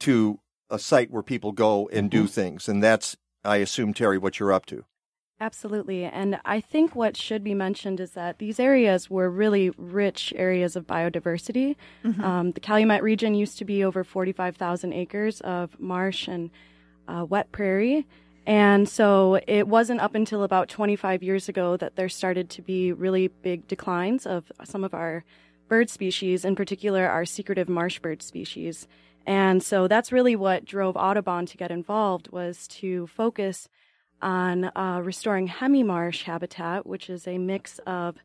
Speaker 1: to a site where people go and do things, and that's I assume Teri what you're up to.
Speaker 25: Absolutely. And I think what should be mentioned is that these areas were really rich areas of biodiversity.
Speaker 13: Mhm.
Speaker 25: Um, the Calumet region used to be over 45,000 acres of marsh and uh, wet prairie. And so it wasn't up until about 25 years ago that there started to be really big declines of some of our bird species, in particular our secretive marsh bird species. And so that's really what drove Audubon to get involved was to focus on uh, restoring hemimarsh habitat, which is a mix of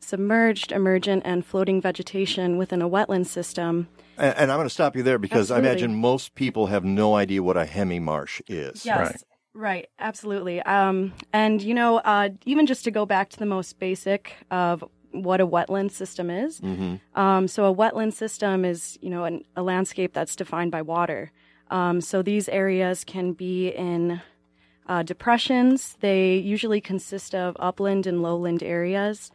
Speaker 25: submerged, emergent, and floating vegetation within a wetland system.
Speaker 1: And, and I'm going to stop you there because
Speaker 25: Absolutely.
Speaker 1: I imagine most people have no idea what a hemi marsh is.
Speaker 25: Yes. Right. absolutely. Um, and, you know, uh, even just to go back to the most basic of what a wetland system is.
Speaker 1: Mm-hmm.
Speaker 25: Um, so a wetland system is, you know, an, a landscape that's defined by water. Um, so these areas can be in uh, depressions. They usually consist of upland and lowland areas.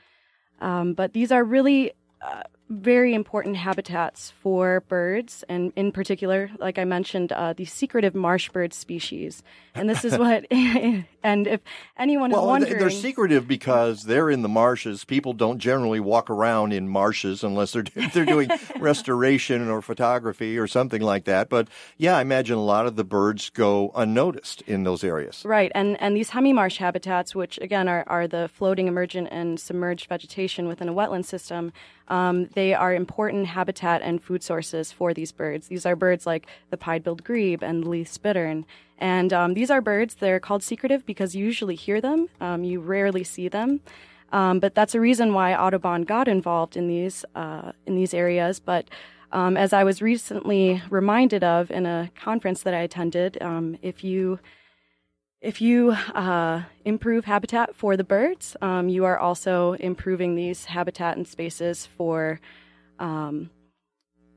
Speaker 25: Um, but these are really uh, very important habitats for birds, and in particular, like I mentioned, uh, the secretive marsh bird species. And this is what, and if anyone is
Speaker 1: Well, they-
Speaker 25: wondering,
Speaker 1: they're secretive because they're in the marshes. People don't generally walk around in marshes unless they're they're doing restoration or photography or something like that. But yeah, I imagine a lot of the birds go unnoticed in those areas.
Speaker 25: Right, and and these hemimarsh habitats, which again are, are the floating, emergent, and submerged vegetation within a wetland system, um, they are important habitat and food sources for these birds. These are birds like the pied-billed grebe and the least bittern. And um, these are birds, they're called secretive because you usually hear them, um, you rarely see them. Um, but that's a reason why Audubon got involved in these uh, in these areas. But um, as I was recently reminded of in a conference that I attended, um, if you if you uh, improve habitat for the birds, um, you are also improving these habitat and spaces for um,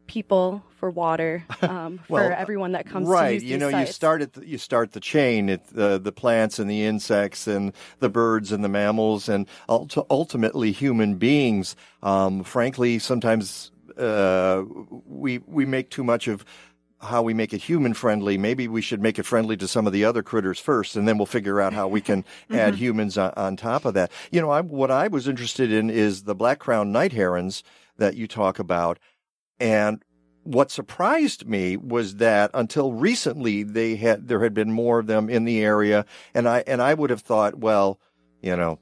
Speaker 25: people, for water, um,
Speaker 1: Well,
Speaker 25: for everyone that comes
Speaker 1: right. you know, you start at the, you start the chain. It, the the plants and the insects and the birds and the mammals and ult- ultimately human beings. Um, frankly, sometimes uh, we we make too much of how we make it human friendly. Maybe we should make it friendly to some of the other critters first, and then we'll figure out how we can add
Speaker 25: Mhm.
Speaker 1: humans on, on top of that. You know, I, what I was interested in is the black crowned night herons that you talk about, and what surprised me was that until recently they had there had been more of them in the area, and I and I would have thought, well, you know.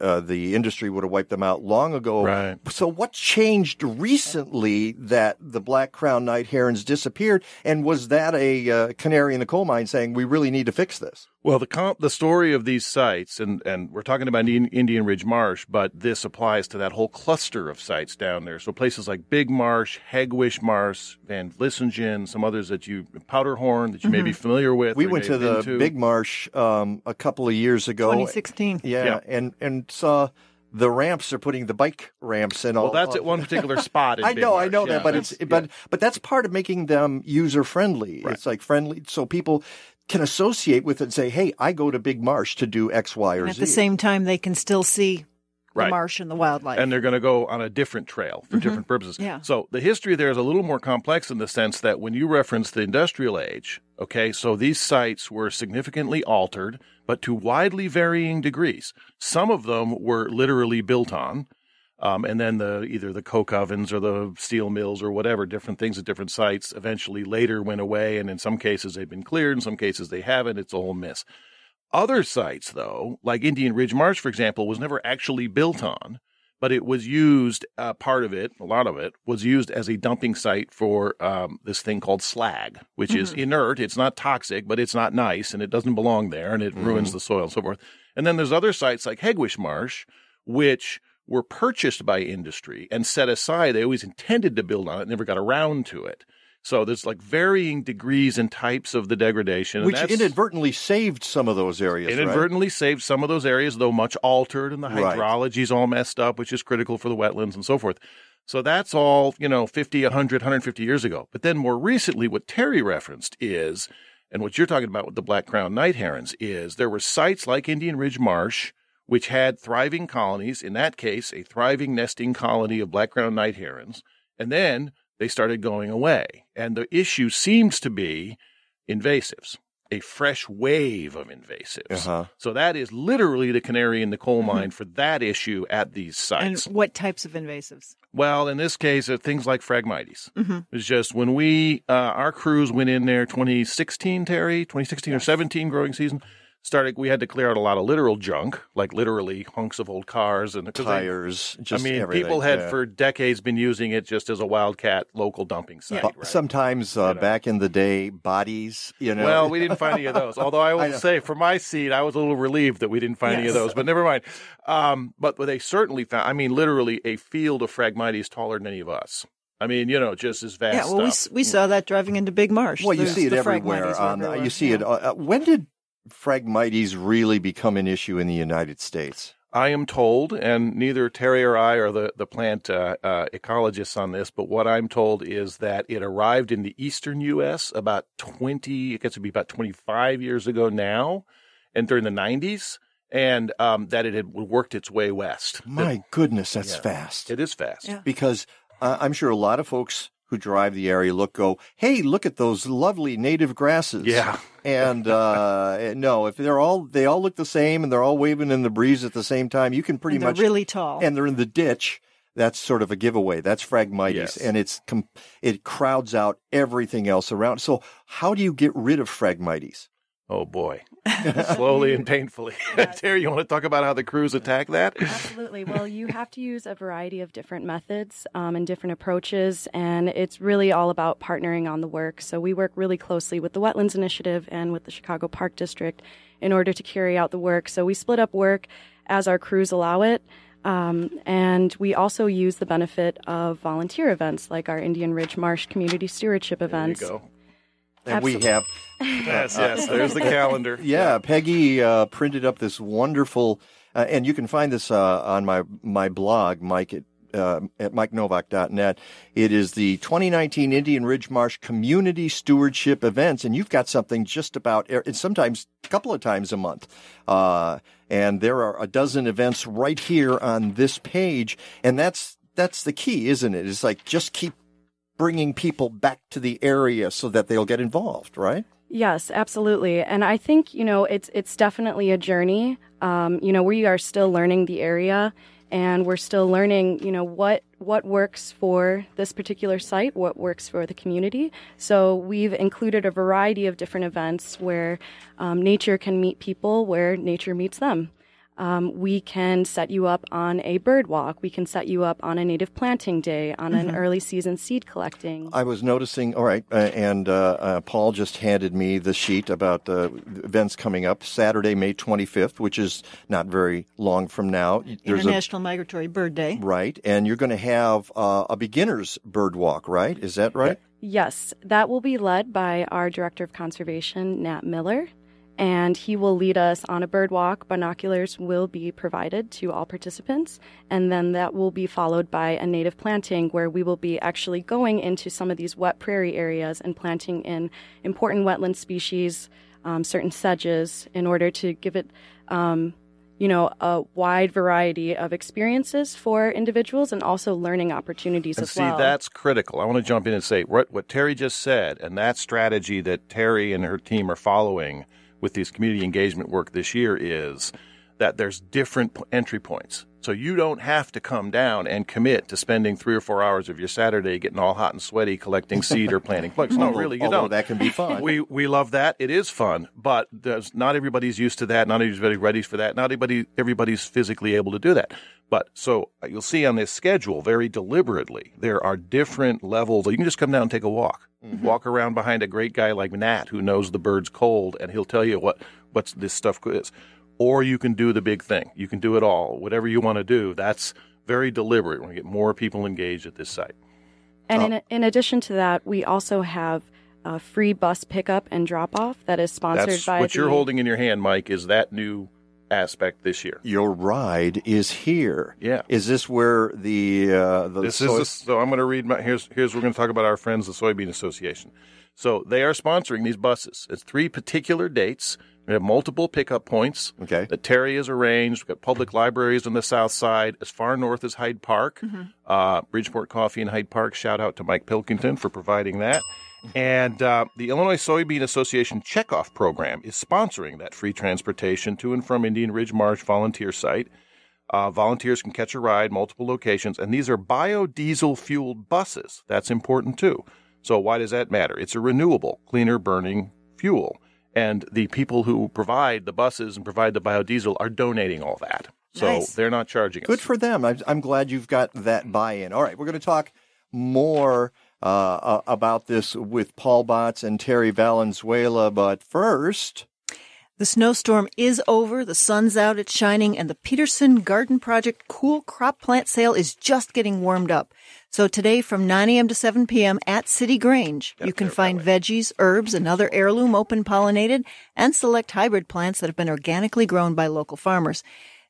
Speaker 1: Uh, the industry would have wiped them out long ago.
Speaker 24: Right.
Speaker 1: So what changed recently that the black crowned night herons disappeared? And was that a uh, canary in the coal mine saying we really need to fix this?
Speaker 24: Well, the comp, the story of these sites, and, and we're talking about Indian, Indian Ridge Marsh, but this applies to that whole cluster of sites down there. So places like Big Marsh, Hegewisch Marsh, Van Vlissingen, some others that you, Powderhorn, that you may be
Speaker 1: Mhm.
Speaker 24: familiar with.
Speaker 1: We went to the
Speaker 24: been
Speaker 1: Big Marsh um, a couple of years ago.
Speaker 13: 2016.
Speaker 1: Yeah,
Speaker 24: Yeah.
Speaker 1: and and saw the ramps are putting the bike ramps and all.
Speaker 24: Well, that's at one particular spot in
Speaker 1: I
Speaker 24: Big
Speaker 1: know, I know
Speaker 24: Yeah,
Speaker 1: that, but
Speaker 24: that's-
Speaker 1: it's but but that's part of making them user friendly. It's like friendly, so people can associate with it and say, "Hey, I go to Big Marsh to do X, Y, or
Speaker 13: And at
Speaker 1: Z."
Speaker 13: the same time, they can still see the
Speaker 24: Right.
Speaker 13: marsh and the wildlife.
Speaker 24: and they're going to go on a different trail for
Speaker 13: Mhm.
Speaker 24: different purposes.
Speaker 13: Yeah.
Speaker 24: So the history there is a little more complex in the sense that when you reference the industrial age, okay, so these sites were significantly altered, but to widely varying degrees. Some of them were literally built on. Um, and then the either the coke ovens or the steel mills or whatever different things at different sites eventually later went away, and in some cases they've been cleared, in some cases they haven't. It's a whole mess. Other sites, though, like Indian Ridge Marsh, for example, was never actually built on, but it was used, uh, part of it, a lot of it, was used as a dumping site for um, this thing called slag, which is
Speaker 25: Mhm.
Speaker 24: inert. It's not toxic, but it's not nice, and it doesn't belong there, and it ruins
Speaker 25: Mhm.
Speaker 24: the soil and so forth. And then there's other sites like Hegewisch Marsh, which were purchased by industry and set aside. They always intended to build on it, never got around to it. So there's like varying degrees and types of the degradation.
Speaker 1: which inadvertently saved some of those areas. right?
Speaker 24: inadvertently saved some of those areas, though much altered, and the
Speaker 1: Right.
Speaker 24: hydrology's all messed up, which is critical for the wetlands and so forth. So that's all, you know, 50, 100, 150 years ago. But then more recently, what Teri referenced is, and what you're talking about with the black crown night herons, is there were sites like Indian Ridge Marsh, which had thriving colonies, in that case, a thriving nesting colony of black crown night herons. And then they started going away. And the issue seems to be invasives, a fresh wave of invasives.
Speaker 1: Uh-huh.
Speaker 24: So that is literally the canary in the coal mine for that issue at these sites.
Speaker 13: and what types of invasives?
Speaker 24: well, in this case, uh, things like Phragmites.
Speaker 13: Mhm.
Speaker 24: It's just when we, uh, our crews went in there 2016, Teri, 2016 or 17 growing season, started, we had to clear out a lot of literal junk, like literally hunks of old cars and they-
Speaker 1: Tires, just
Speaker 24: I mean,
Speaker 1: everything,
Speaker 24: people had
Speaker 1: yeah.
Speaker 24: for decades been using it just as a wildcat local dumping site.
Speaker 1: Bu- Sometimes uh, back in the day, bodies. You know.
Speaker 24: Well, we didn't find any of those. Although I
Speaker 1: I
Speaker 24: will
Speaker 1: know.
Speaker 24: say, for my seat, I was a little relieved that we didn't find any of those. But never mind. Um, but they certainly found. I mean, literally a field of Phragmites taller than any of us. I mean, you know, just as vast
Speaker 13: yeah, well, we,
Speaker 24: stuff.
Speaker 13: s- we saw that driving into Big Marsh.
Speaker 1: Well, you
Speaker 13: There's
Speaker 1: see it
Speaker 13: the
Speaker 1: everywhere.
Speaker 13: Phragmites were
Speaker 1: On,
Speaker 13: everywhere.
Speaker 1: you see
Speaker 13: Yeah.
Speaker 1: it. Uh, uh, when did Phragmites really become an issue in the United States?
Speaker 24: I am told, and neither Teri or I are the the plant uh, uh, ecologists on this, but what I'm told is that it arrived in the eastern U.S. about 20, it gets to be about 25 years ago now, and during the 90s, and um, that it had worked its way west.
Speaker 1: My goodness, that's
Speaker 24: Yeah.
Speaker 1: fast.
Speaker 24: It is fast.
Speaker 1: Because uh, I'm sure a lot of folks who drive the area look go, hey, look at those lovely native grasses.
Speaker 24: Yeah.
Speaker 1: and uh, no, if they're all they all look the same and they're all waving in the breeze at the same time, you can pretty
Speaker 13: And they're
Speaker 1: much
Speaker 13: really tall.
Speaker 1: and they're in the ditch. That's sort of a giveaway. That's Phragmites,
Speaker 24: Yes.
Speaker 1: and it's com- it crowds out everything else around. So, how do you get rid of Phragmites?
Speaker 24: Oh boy, slowly and painfully. Teri, you want to talk about how the crews attack that?
Speaker 25: Absolutely. Well, you have to use a variety of different methods um, and different approaches, and it's really all about partnering on the work. So we work really closely with the Wetlands Initiative and with the Chicago Park District in order to carry out the work. So we split up work as our crews allow it. Um, and we also use the benefit of volunteer events like our Indian Ridge Marsh Community Stewardship events.
Speaker 1: And we have
Speaker 24: Yes, yes, there's the calendar.
Speaker 1: Yeah, Peggy uh, printed up this wonderful, uh, and you can find this uh, on my my blog, Mike at uh, at MikeNovak.net. It is the 2019 Indian Ridge Marsh Community Stewardship Events, and you've got something just about, and sometimes a couple of times a month. Uh, and there are a dozen events right here on this page, and that's that's the key, isn't it? It's like just keep bringing people back to the area so that they'll get involved, right?
Speaker 25: Yes, absolutely. And I think, you know, it's it's definitely a journey. Um, you know, we are still learning the area and we're still learning, you know, what what works for this particular site, what works for the community. So we've included a variety of different events where um, nature can meet people where nature meets them. Um, we can set you up on a bird walk. We can set you up on a native planting day, on an
Speaker 1: Mhm.
Speaker 25: early season seed collecting.
Speaker 1: I was noticing, all right, uh, and uh, uh, Paul just handed me the sheet about uh, events coming up Saturday, May 25th, which is not very long from now. There's a
Speaker 13: International Migratory Bird Day.
Speaker 1: Right, and you're going to have uh, a beginner's bird walk, right? Is that right?
Speaker 25: Yes, that will be led by our Director of Conservation, Nat Miller, and he will lead us on a bird walk. Binoculars will be provided to all participants, and then that will be followed by a native planting where we will be actually going into some of these wet prairie areas and planting in important wetland species, um, certain sedges, in order to give it. Um, you know, a wide variety of experiences for individuals and also learning opportunities
Speaker 24: And
Speaker 25: as
Speaker 24: see,
Speaker 25: well.
Speaker 24: that's critical. I want to jump in and say what, what Teri just said, and that strategy that Teri and her team are following with this community engagement work this year is that there's different entry points. So you don't have to come down and commit to spending three or four hours of your Saturday getting all hot and sweaty collecting seed or planting plugs. No,
Speaker 1: Although-
Speaker 24: really, you don't.
Speaker 1: that can be fun.
Speaker 24: We we love that. It is fun, but there's not everybody's used to that. Not everybody's ready for that. Not everybody everybody's physically able to do that. But so uh, you'll see on this schedule very deliberately there are different levels. You can just come down and take a walk. Walk around behind a great guy like Nat who knows the bird's cold and he'll tell you what what's this stuff is. Or you can do the big thing. You can do it all. Whatever you want to do. That's very deliberate. We're going to get more people engaged at this site.
Speaker 25: And
Speaker 24: Oh.
Speaker 25: in, in addition to that, we also have a free bus pickup and drop off that is sponsored
Speaker 24: That's
Speaker 25: by
Speaker 24: what
Speaker 25: the,
Speaker 24: you're holding in your hand, Mike, is that new aspect this year.
Speaker 1: Your ride is here.
Speaker 24: Yeah.
Speaker 1: Is this where the uh, the
Speaker 24: this
Speaker 1: soy-
Speaker 24: is the, so I'm going to read my here's here's we're going to talk about our friends the soybean association so they are sponsoring these buses it's three particular dates we have multiple pickup points
Speaker 1: okay
Speaker 24: that teri has arranged we've got public libraries on the south side as far north as hyde park uh, bridgeport coffee in hyde park shout out to mike pilkington for providing that and uh, the Illinois Soybean Association Checkoff Program is sponsoring that free transportation to and from Indian Ridge Marsh volunteer site. Uh, volunteers can catch a ride, multiple locations, and these are biodiesel fueled buses. That's important too. So, why does that matter? It's a renewable, cleaner burning fuel. And the people who provide the buses and provide the biodiesel are donating all that. So,
Speaker 1: Nice.
Speaker 24: they're not charging us.
Speaker 1: Good for them. I'm, I'm glad you've got that buy-in. All right, we're going to talk more uh, uh, about this with Paul Botts and Teri Valenzuela, but first,
Speaker 13: The snowstorm is over, the sun's out, it's shining, and the Peterson Garden Project Cool Crop Plant Sale is just getting warmed up. So today from 9 a.m. to 7 p.m. at City Grange, you can find veggies, herbs, and other heirloom open pollinated and select hybrid plants that have been organically grown by local farmers.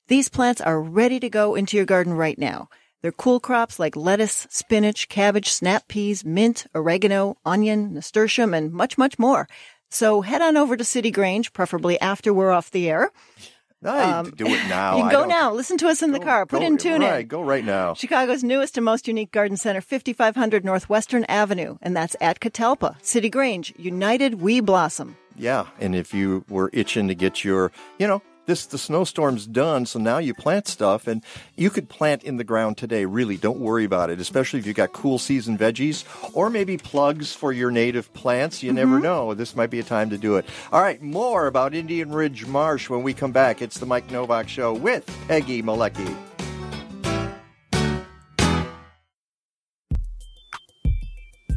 Speaker 13: These plants are ready to go into your garden right now. They're cool crops like lettuce, spinach, cabbage, snap peas, mint, oregano, onion, nasturtium, and much, much more. So head on over to City Grange, preferably after we're off the air.
Speaker 1: I um, do it now.
Speaker 13: You can go now. Listen to us in the car. Put
Speaker 1: go-
Speaker 13: in tune
Speaker 1: right,
Speaker 13: in.
Speaker 1: Go right now.
Speaker 13: Chicago's newest and most unique garden center, 5500 North Western Avenue, and that's at Catalpa. City Grange, United We Blossom.
Speaker 1: Yeah, and if you were itching to get your, you know, this the snowstorm's done, so now you plant stuff, and you could plant in the ground today. Really, don't worry about it. Especially if you've got cool season veggies or maybe plugs for your native plants. You never mm-hmm. know. This might be a time to do it. All right, more about Indian Ridge Marsh when we come back. It's the Mike Novak Show with Peggy Malecki.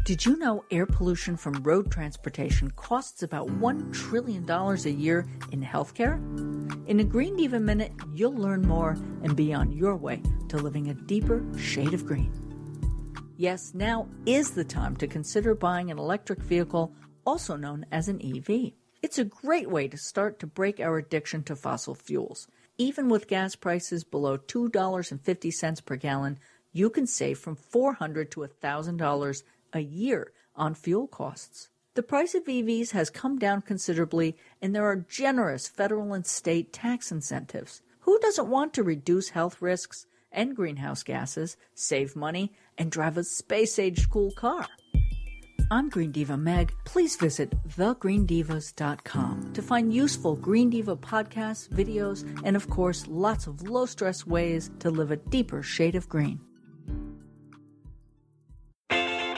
Speaker 26: Did you know air pollution from road transportation costs about $1 trillion a year in healthcare? In a Green Diva Minute, you'll learn more and be on your way to living a deeper shade of green. Yes, now is the time to consider buying an electric vehicle, also known as an EV. It's a great way to start to break our addiction to fossil fuels. Even with gas prices below $2.50 per gallon, you can save from $400 to $1,000 a year on fuel costs. The price of EVs has come down considerably, and there are generous federal and state tax incentives. Who doesn't want to reduce health risks and greenhouse gases, save money, and drive a space age cool car? I'm Green Diva Meg. Please visit thegreendivas.com to find useful Green Diva podcasts, videos, and of course, lots of low stress ways to live a deeper shade of green.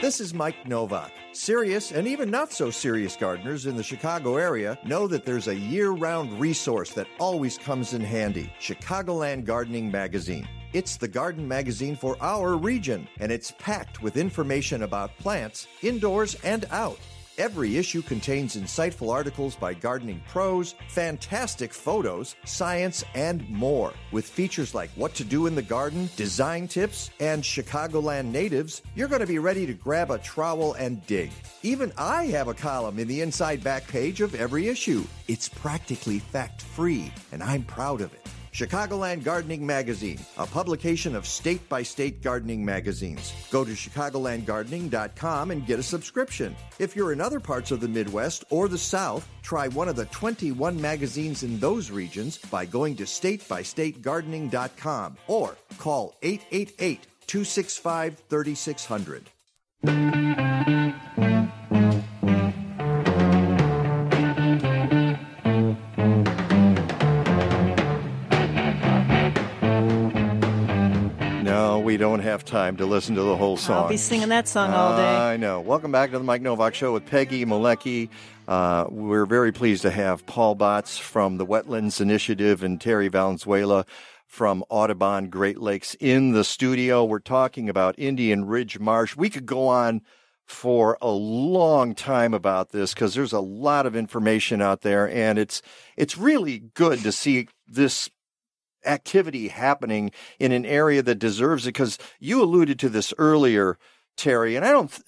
Speaker 27: This is Mike Novak. Serious and even not so serious gardeners in the Chicago area know that there's a year round resource that always comes in handy Chicagoland Gardening Magazine. It's the garden magazine for our region, and it's packed with information about plants, indoors and out. Every issue contains insightful articles by gardening pros, fantastic photos, science, and more. With features like what to do in the garden, design tips, and Chicagoland natives, you're going to be ready to grab a trowel and dig. Even I have a column in the inside back page of every issue. It's practically fact free, and I'm proud of it. Chicagoland Gardening Magazine, a publication of state by state gardening magazines. Go to ChicagolandGardening.com and get a subscription. If you're in other parts of the Midwest or the South, try one of the 21 magazines in those regions by going to StateByStateGardening.com or call 888 265 3600.
Speaker 1: We don't have time to listen to the whole song.
Speaker 13: I'll be singing that song all day.
Speaker 1: I know. Welcome back to the Mike Novak Show with Peggy Malecki. Uh, we're very pleased to have Paul Botts from the Wetlands Initiative and Teri Valenzuela from Audubon Great Lakes in the studio. We're talking about Indian Ridge Marsh. We could go on for a long time about this because there's a lot of information out there, and it's it's really good to see this activity happening in an area that deserves it because you alluded to this earlier teri and i don't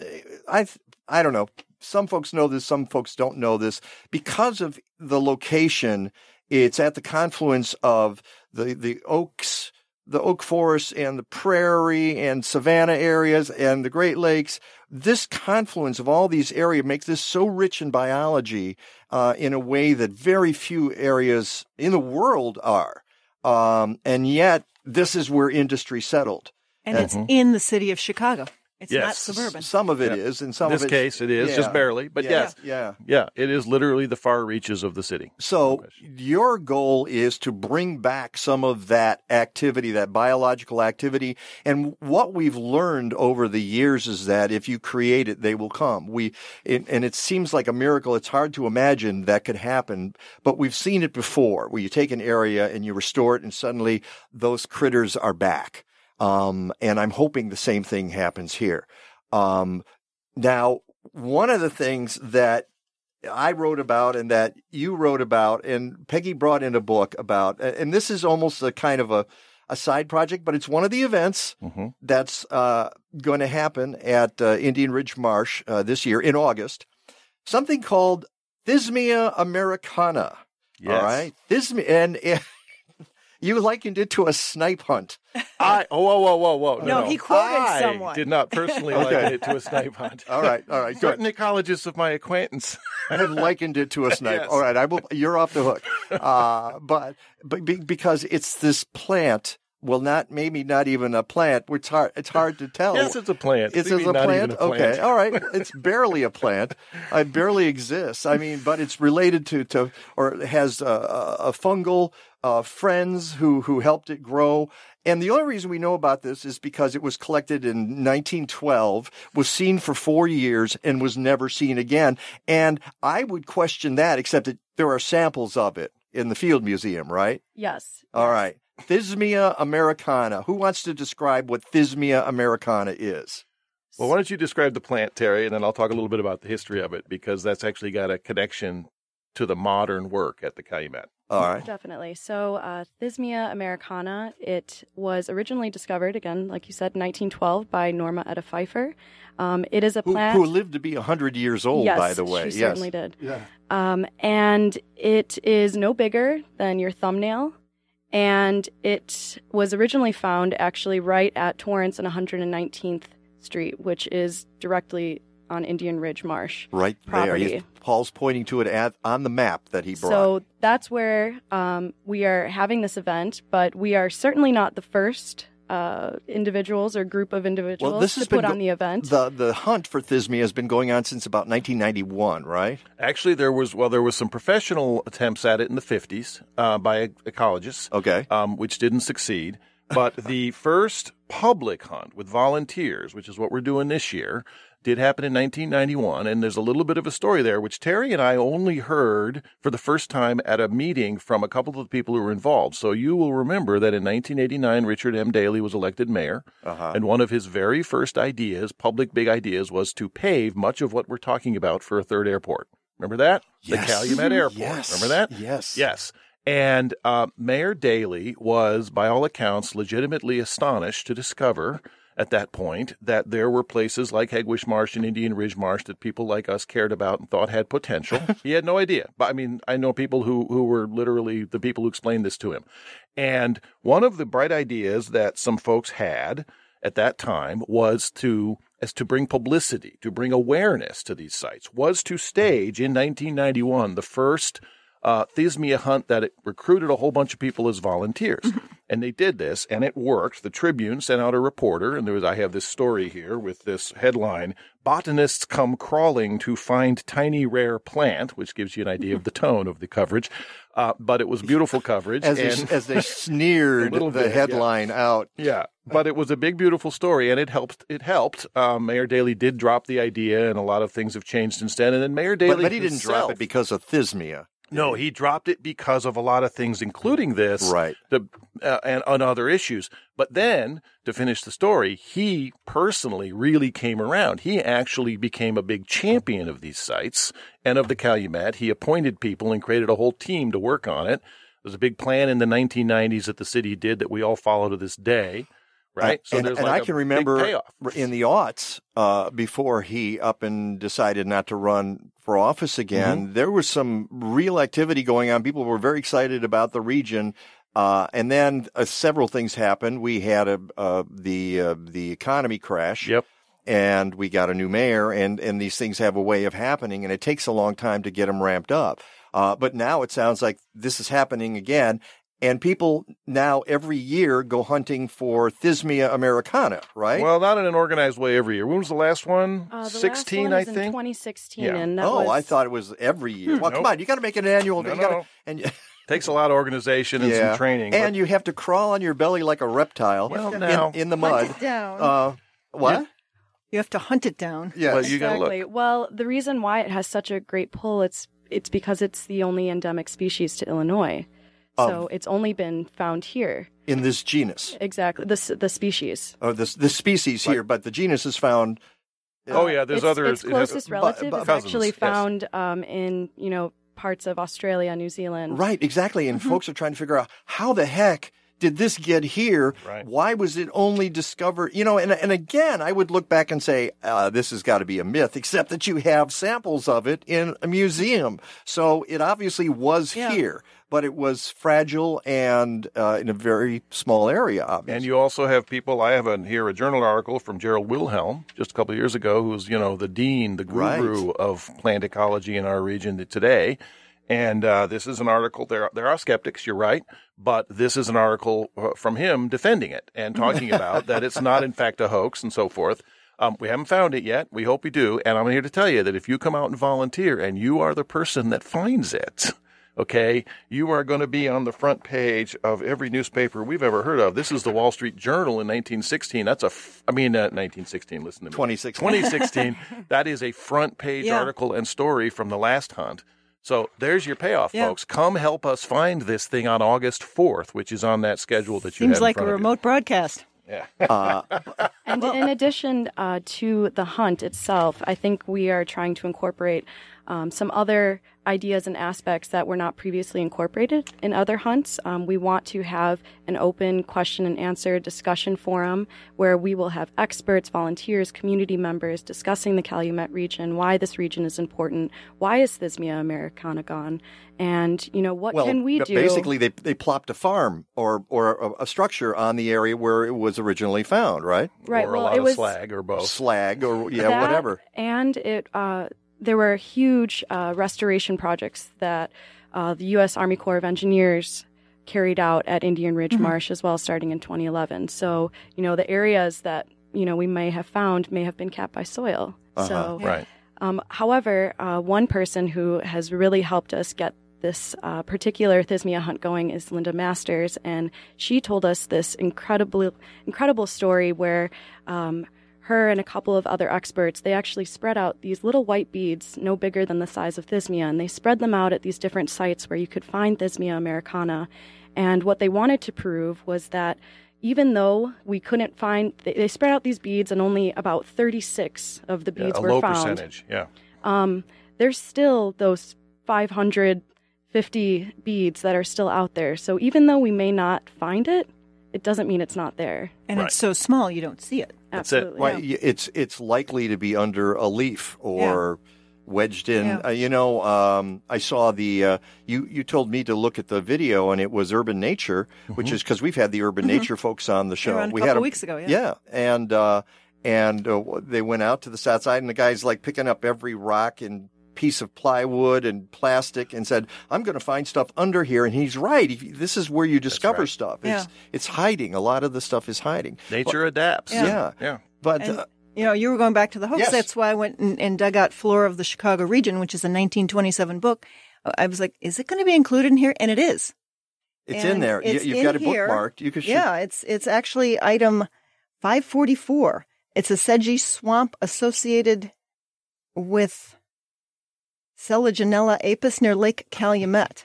Speaker 1: i i don't know. Some folks know this some folks don't know this. Because of the location it's at the confluence of the the oaks the oak forest and the prairie and savanna areas and the great lakes. This confluence of all these areas makes this so rich in biology uh, in a way that very few areas in the world are um, and yet, this is where industry settled.
Speaker 13: And it's in the city of Chicago. It's not
Speaker 24: Yes.
Speaker 13: suburban.
Speaker 1: Some of it
Speaker 24: Yeah.
Speaker 1: is, and some
Speaker 24: this
Speaker 1: of it,
Speaker 24: case it is just barely, but
Speaker 1: Yeah.
Speaker 24: yes,
Speaker 1: yeah.
Speaker 24: yeah, it is literally the far reaches of the city.
Speaker 1: So your goal is to bring back some of that activity, that biological activity. And what we've learned over the years is that if you create it, they will come. We, it, and it seems like a miracle. It's hard to imagine that could happen, but we've seen it before where you take an area and you restore it and suddenly those critters are back. Um, and I'm hoping the same thing happens here. Um, now, one of the things that I wrote about and that you wrote about, and Peggy brought in a book about, and this is almost a kind of a, a side project, but it's one of the events that's uh, going to happen at uh, Indian Ridge Marsh uh, this year in August. Something called Thismia americana.
Speaker 24: Yes.
Speaker 1: All right, Thismia, and, and you likened it to a snipe hunt.
Speaker 24: I oh whoa whoa whoa whoa
Speaker 13: No, he quoted
Speaker 24: I
Speaker 13: someone.
Speaker 24: Did not personally
Speaker 1: Okay.
Speaker 24: liken it to a snipe hunt.
Speaker 1: All right, all right, good.
Speaker 24: Certain ecologists of my acquaintance
Speaker 1: have likened it to a snipe.
Speaker 24: Yes.
Speaker 1: All right, I will. You're off the hook. Uh, but but be, because it's this plant. Well, not maybe not even a plant. It's hard. It's hard to tell.
Speaker 24: Yes, it's a plant.
Speaker 1: It's
Speaker 24: What
Speaker 1: a
Speaker 24: do you mean, not
Speaker 1: plant.
Speaker 24: even a plant?
Speaker 1: Okay, all right. It's barely a plant. It barely exists. I mean, but it's related to to or it has a, a, a fungal uh, friends who who helped it grow. And the only reason we know about this is because it was collected in 1912, was seen for four years, and was never seen again. And I would question that, except that there are samples of it in the Field Museum, right?
Speaker 25: Yes.
Speaker 1: All right. Thismia americana. Who wants to describe what Thismia americana is?
Speaker 24: Well, why don't you describe the plant, Teri, and then I'll talk a little bit about the history of it because that's actually got a connection to the modern work at the Calumet.
Speaker 1: All right.
Speaker 25: Definitely. So, uh, Thismia americana, it was originally discovered, again, like you said, in 1912 by Norma Etta Pfeiffer. Um, it is a
Speaker 1: Who,
Speaker 25: plant.
Speaker 1: who lived to be 100 years old,
Speaker 25: yes,
Speaker 1: by the way.
Speaker 25: She
Speaker 1: yes.
Speaker 25: certainly did.
Speaker 1: Yeah.
Speaker 25: Um, and it is no bigger than your thumbnail. And it was originally found actually right at Torrence and 119th Street, which is directly on Indian Ridge Marsh.
Speaker 1: Right
Speaker 25: property.
Speaker 1: there. He's- Paul's pointing to it at, on the map that he brought.
Speaker 25: So that's where um, we are having this event, but we are certainly not the first uh, individuals or group of individuals
Speaker 1: Well, this
Speaker 25: to
Speaker 1: has
Speaker 25: put
Speaker 1: been
Speaker 25: on the event.
Speaker 1: The the hunt for Thismia has been going on since about 1991, right?
Speaker 24: Actually, there was well, there was some professional attempts at it in the fifties uh, by ecologists.
Speaker 1: Okay,
Speaker 24: um, which didn't succeed. But the first public hunt with volunteers, which is what we're doing this year, did happen in 1991. And there's a little bit of a story there, which Teri and I only heard for the first time at a meeting from a couple of the people who were involved. So you will remember that in 1989, Richard M. Daley was elected mayor.
Speaker 1: Uh-huh.
Speaker 24: And one of his very first ideas, public big ideas, was to pave much of what we're talking about for a third airport. Remember that?
Speaker 1: Yes.
Speaker 24: The Calumet Airport.
Speaker 1: Yes.
Speaker 24: Remember that?
Speaker 1: Yes.
Speaker 24: Yes. And uh, Mayor Daley was, by all accounts, legitimately astonished to discover at that point that there were places like Hegewisch Marsh and Indian Ridge Marsh that people like us cared about and thought had potential. he had no idea. But I mean, I know people who, who were literally the people who explained this to him. And one of the bright ideas that some folks had at that time was to as to bring publicity, to bring awareness to these sites, was to stage in 1991 the first uh, Thismia hunt that it recruited a whole bunch of people as volunteers. and they did this, and it worked. The Tribune sent out a reporter, and there was I have this story here with this headline: "Botanists come crawling to find tiny rare plant," which gives you an idea of the tone of the coverage. Uh, but it was beautiful coverage,
Speaker 1: As they, as they sneered the
Speaker 24: bit, yeah.
Speaker 1: headline out.
Speaker 24: yeah, but it was a big, beautiful story, and it helped. It helped. Um, Mayor Daley did drop the idea, and a lot of things have changed since then. And then Mayor Daley,
Speaker 1: But, but he didn't drop it because of Thismia.
Speaker 24: No, he dropped it because of a lot of things, including this,
Speaker 1: Right.
Speaker 24: The uh, and on other issues. But then, to finish the story, he personally really came around. He actually became a big champion of these sites and of the Calumet. He appointed people and created a whole team to work on it. There's a big plan in the 1990s that the city did that we all follow to this day. Right.
Speaker 1: Uh, and, and
Speaker 24: like
Speaker 1: I can remember in the aughts, uh, before he up and decided not to run for office again,
Speaker 24: Mm-hmm.
Speaker 1: there was some real activity going on. People were very excited about the region. Uh, and then uh, several things happened. We had a, the, uh, the economy crash.
Speaker 24: Yep.
Speaker 1: And we got a new mayor and, and these things have a way of happening and it takes a long time to get them ramped up. Uh, but now it sounds like this is happening again. And people now every year go hunting for Thismia americana, right?
Speaker 24: Well, not in an organized way every year. When was the last one?
Speaker 25: Uh, the
Speaker 24: 16,
Speaker 25: last one
Speaker 24: I
Speaker 25: was in
Speaker 24: think.
Speaker 25: 2016,
Speaker 24: Yeah.
Speaker 25: and that
Speaker 1: oh,
Speaker 25: was
Speaker 1: I thought it was every year. Well, come on, you got to make it an annual.
Speaker 24: No,
Speaker 1: you gotta,
Speaker 24: no.
Speaker 1: and
Speaker 24: Takes a lot of organization and
Speaker 1: yeah,
Speaker 24: some training.
Speaker 1: and you have to crawl on your belly like a reptile
Speaker 24: Well,
Speaker 1: in,
Speaker 24: now-
Speaker 1: in the
Speaker 13: Hunt
Speaker 1: mud.
Speaker 13: it down.
Speaker 1: Uh, what?
Speaker 13: You have to hunt it down.
Speaker 1: Yes.
Speaker 24: Well, you gotta look.
Speaker 25: exactly. Well, the reason why it has such a great pull it's it's because it's the only endemic species to Illinois. So it's only been found here.
Speaker 1: in this genus
Speaker 25: Exactly. The the species.
Speaker 1: Oh, this this species here, but the genus is found.
Speaker 24: Oh, yeah, there's
Speaker 25: its,
Speaker 24: other-
Speaker 25: Its
Speaker 24: it has-
Speaker 25: closest
Speaker 1: bu-
Speaker 25: relative is
Speaker 24: cousins,
Speaker 25: actually
Speaker 24: yes.
Speaker 25: found um, in you know parts of Australia, New Zealand.
Speaker 1: Right, exactly. And
Speaker 25: Mm-hmm.
Speaker 1: folks are trying to figure out how the heck did this get here?
Speaker 24: Right.
Speaker 1: Why was it only discovered? You know, and and again, I would look back and say uh, this has got to be a myth, except that you have samples of it in a museum, so it obviously was
Speaker 13: Yeah.
Speaker 1: here, but it was fragile and uh, in a very small area. Obviously.
Speaker 24: And you also have people. I have a, here a journal article from Gerald Wilhelm just a couple of years ago, who's you know the dean, the guru of plant ecology in our region today. And uh, this is an article. There, there are skeptics. You're right, but this is an article uh, from him defending it and talking about that it's not, in fact, a hoax and so forth. Um, we haven't found it yet. We hope we do. And I'm here to tell you that if you come out and volunteer, and you are the person that finds it, okay, you are going to be on the front page of every newspaper we've ever heard of. This is the Wall Street Journal in 1916. That's a, f- I mean, uh, 1916. Listen to me.
Speaker 1: 2016.
Speaker 24: 2016. that is a front page
Speaker 13: Yeah.
Speaker 24: article and story from the last hunt. So there's your payoff,
Speaker 13: Yeah.
Speaker 24: folks. Come help us find this thing on August 4th, which is on that schedule that you
Speaker 13: Seems
Speaker 24: have in
Speaker 13: like a
Speaker 24: front of you.
Speaker 13: remote broadcast.
Speaker 24: Yeah.
Speaker 1: Uh,
Speaker 25: And in addition uh, to the hunt itself, I think we are trying to incorporate um, some other ideas and aspects that were not previously incorporated in other hunts. Um, we want to have an open question and answer discussion forum where we will have experts, volunteers, community members discussing the Calumet region, why this region is important, why is Thismia americana gone, and you know what
Speaker 1: well,
Speaker 25: can we do?
Speaker 1: basically they they plopped a farm or or a, a structure on the area where it was originally found, right?
Speaker 25: Right,
Speaker 24: Or
Speaker 25: well,
Speaker 24: a lot
Speaker 25: it
Speaker 24: of
Speaker 25: was-
Speaker 24: slag or both.
Speaker 1: Slag or yeah,
Speaker 25: That,
Speaker 1: whatever.
Speaker 25: And it uh, there were huge uh, restoration projects that uh, the U.S. Army Corps of Engineers carried out at Indian Ridge
Speaker 13: Mhm.
Speaker 25: Marsh as well, starting in 2011. So, you know, the areas that, you know, we may have found may have been capped by soil.
Speaker 24: Uh-huh.
Speaker 25: So,
Speaker 24: Right.
Speaker 25: um, however, uh, one person who has really helped us get this uh, particular Thismia hunt going is Linda Masters, and she told us this incredible, incredible story where um, her and a couple of other experts they actually spread out these little white beads, no bigger than the size of Thismia, and they spread them out at these different sites where you could find Thismia americana. And what they wanted to prove was that even though we couldn't find, they, they spread out these beads, and only about 36 of the beads Yeah,
Speaker 24: a
Speaker 25: were
Speaker 24: low
Speaker 25: found
Speaker 24: percentage. Yeah.
Speaker 25: um, there's still those 550 beads that are still out there. So even though we may not find it, it doesn't mean it's not there.
Speaker 13: And it's so small you don't see it.
Speaker 25: Absolutely.
Speaker 1: Why, y- it's it's likely to be under a leaf or wedged in.
Speaker 13: Yeah.
Speaker 1: Uh, you know, um, I saw the uh, you you told me to look at the video, and it was Urban Nature, which is because we've had the Urban
Speaker 13: Mhm.
Speaker 1: Nature folks on the show.
Speaker 13: were on a
Speaker 1: we
Speaker 13: couple
Speaker 1: had 'em-
Speaker 13: weeks ago, yeah.
Speaker 1: Yeah, and uh, and uh, they went out to the south side, and the guy's like picking up every rock and piece of plywood and plastic and said, "I'm going to find stuff under here." And he's right. He- This is where you discover stuff. It's
Speaker 13: Yeah.
Speaker 1: it's hiding. A lot of the stuff is hiding.
Speaker 24: Nature
Speaker 1: But-
Speaker 24: adapts.
Speaker 1: Yeah.
Speaker 24: Yeah.
Speaker 1: But
Speaker 13: And,
Speaker 1: uh,
Speaker 13: you know, you were going back to the hoax.
Speaker 1: Yes.
Speaker 13: That's why I went and, and dug out Flora of the Chicago Region, which is a 1927 book. I was like, is it going to be included in here? And it is.
Speaker 1: It's in there. You-
Speaker 13: it's
Speaker 1: you've
Speaker 13: in
Speaker 1: got it
Speaker 13: here.
Speaker 1: bookmarked. You could shoot-
Speaker 13: Yeah, it's it's actually item 544. It's a sedgy swamp associated with Selaginella apus near Lake Calumet.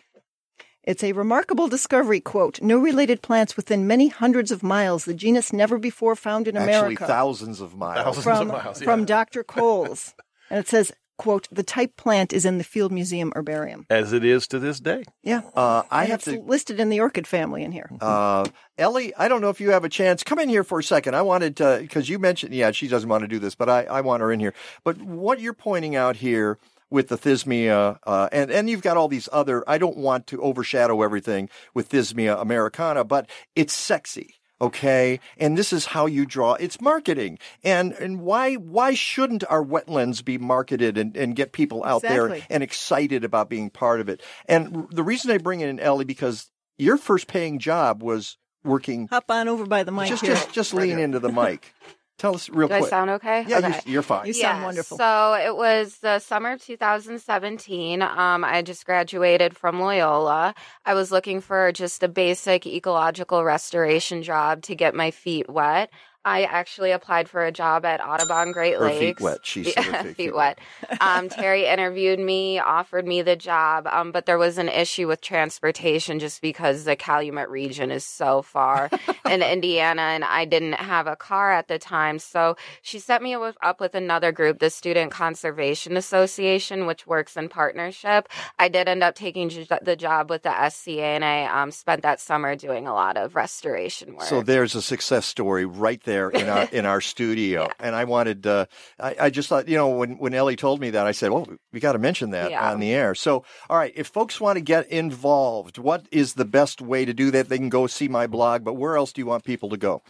Speaker 13: It's a remarkable discovery, quote, no related plants within many hundreds of miles, the genus never before found in America.
Speaker 1: Actually,
Speaker 13: America.
Speaker 1: thousands of miles.
Speaker 13: from, from Dr. Coles. and it says, quote, the type plant is in the Field Museum herbarium.
Speaker 24: As it is to this day.
Speaker 13: Yeah.
Speaker 1: Uh, I
Speaker 13: And
Speaker 1: have to.
Speaker 13: listed in the orchid family in here.
Speaker 1: Uh, Ellie, I don't know if you have a chance. Come in here for a second. I wanted to, because you mentioned, yeah, she doesn't want to do this, but I, I want her in here. But what you're pointing out here with the Thismia, uh, and, and you've got all these other, I don't want to overshadow everything with Thismia americana, but it's sexy. Okay. And this is how you draw. It's marketing. And, and why, why shouldn't our wetlands be marketed and, and get people out there and excited about being part of it? And the reason I bring in Ellie, because your first paying job was working.
Speaker 13: Hop on over by the mic
Speaker 1: Just,
Speaker 13: here.
Speaker 1: just, just lean into the mic. Tell us real
Speaker 28: Do I sound okay?
Speaker 1: Yeah,
Speaker 28: Okay.
Speaker 1: you're, you're fine.
Speaker 13: You sound
Speaker 28: Yeah,
Speaker 13: wonderful.
Speaker 28: So it was the summer of 2017. Um, I just graduated from Loyola. I was looking for just a basic ecological restoration job to get my feet wet. I actually applied for a job at Audubon Great Lakes.
Speaker 1: Her feet wet. She said feet-
Speaker 28: feet wet. Um, Teri interviewed me, offered me the job, um, but there was an issue with transportation just because the Calumet region is so far in Indiana, and I didn't have a car at the time. So she set me up with another group, the Student Conservation Association, which works in partnership. I did end up taking the job with the SCA, and I um, spent that summer doing a lot of restoration work.
Speaker 1: So there's a success story right there in our in our studio, and I wanted. Uh, I, I just thought, you know, when when Ellie told me that, I said, "Well, we got to mention that
Speaker 28: Yeah.
Speaker 1: on the air." So, all right, if folks want to get involved, what is the best way to do that? They can go see my blog, but where else do you want people to go?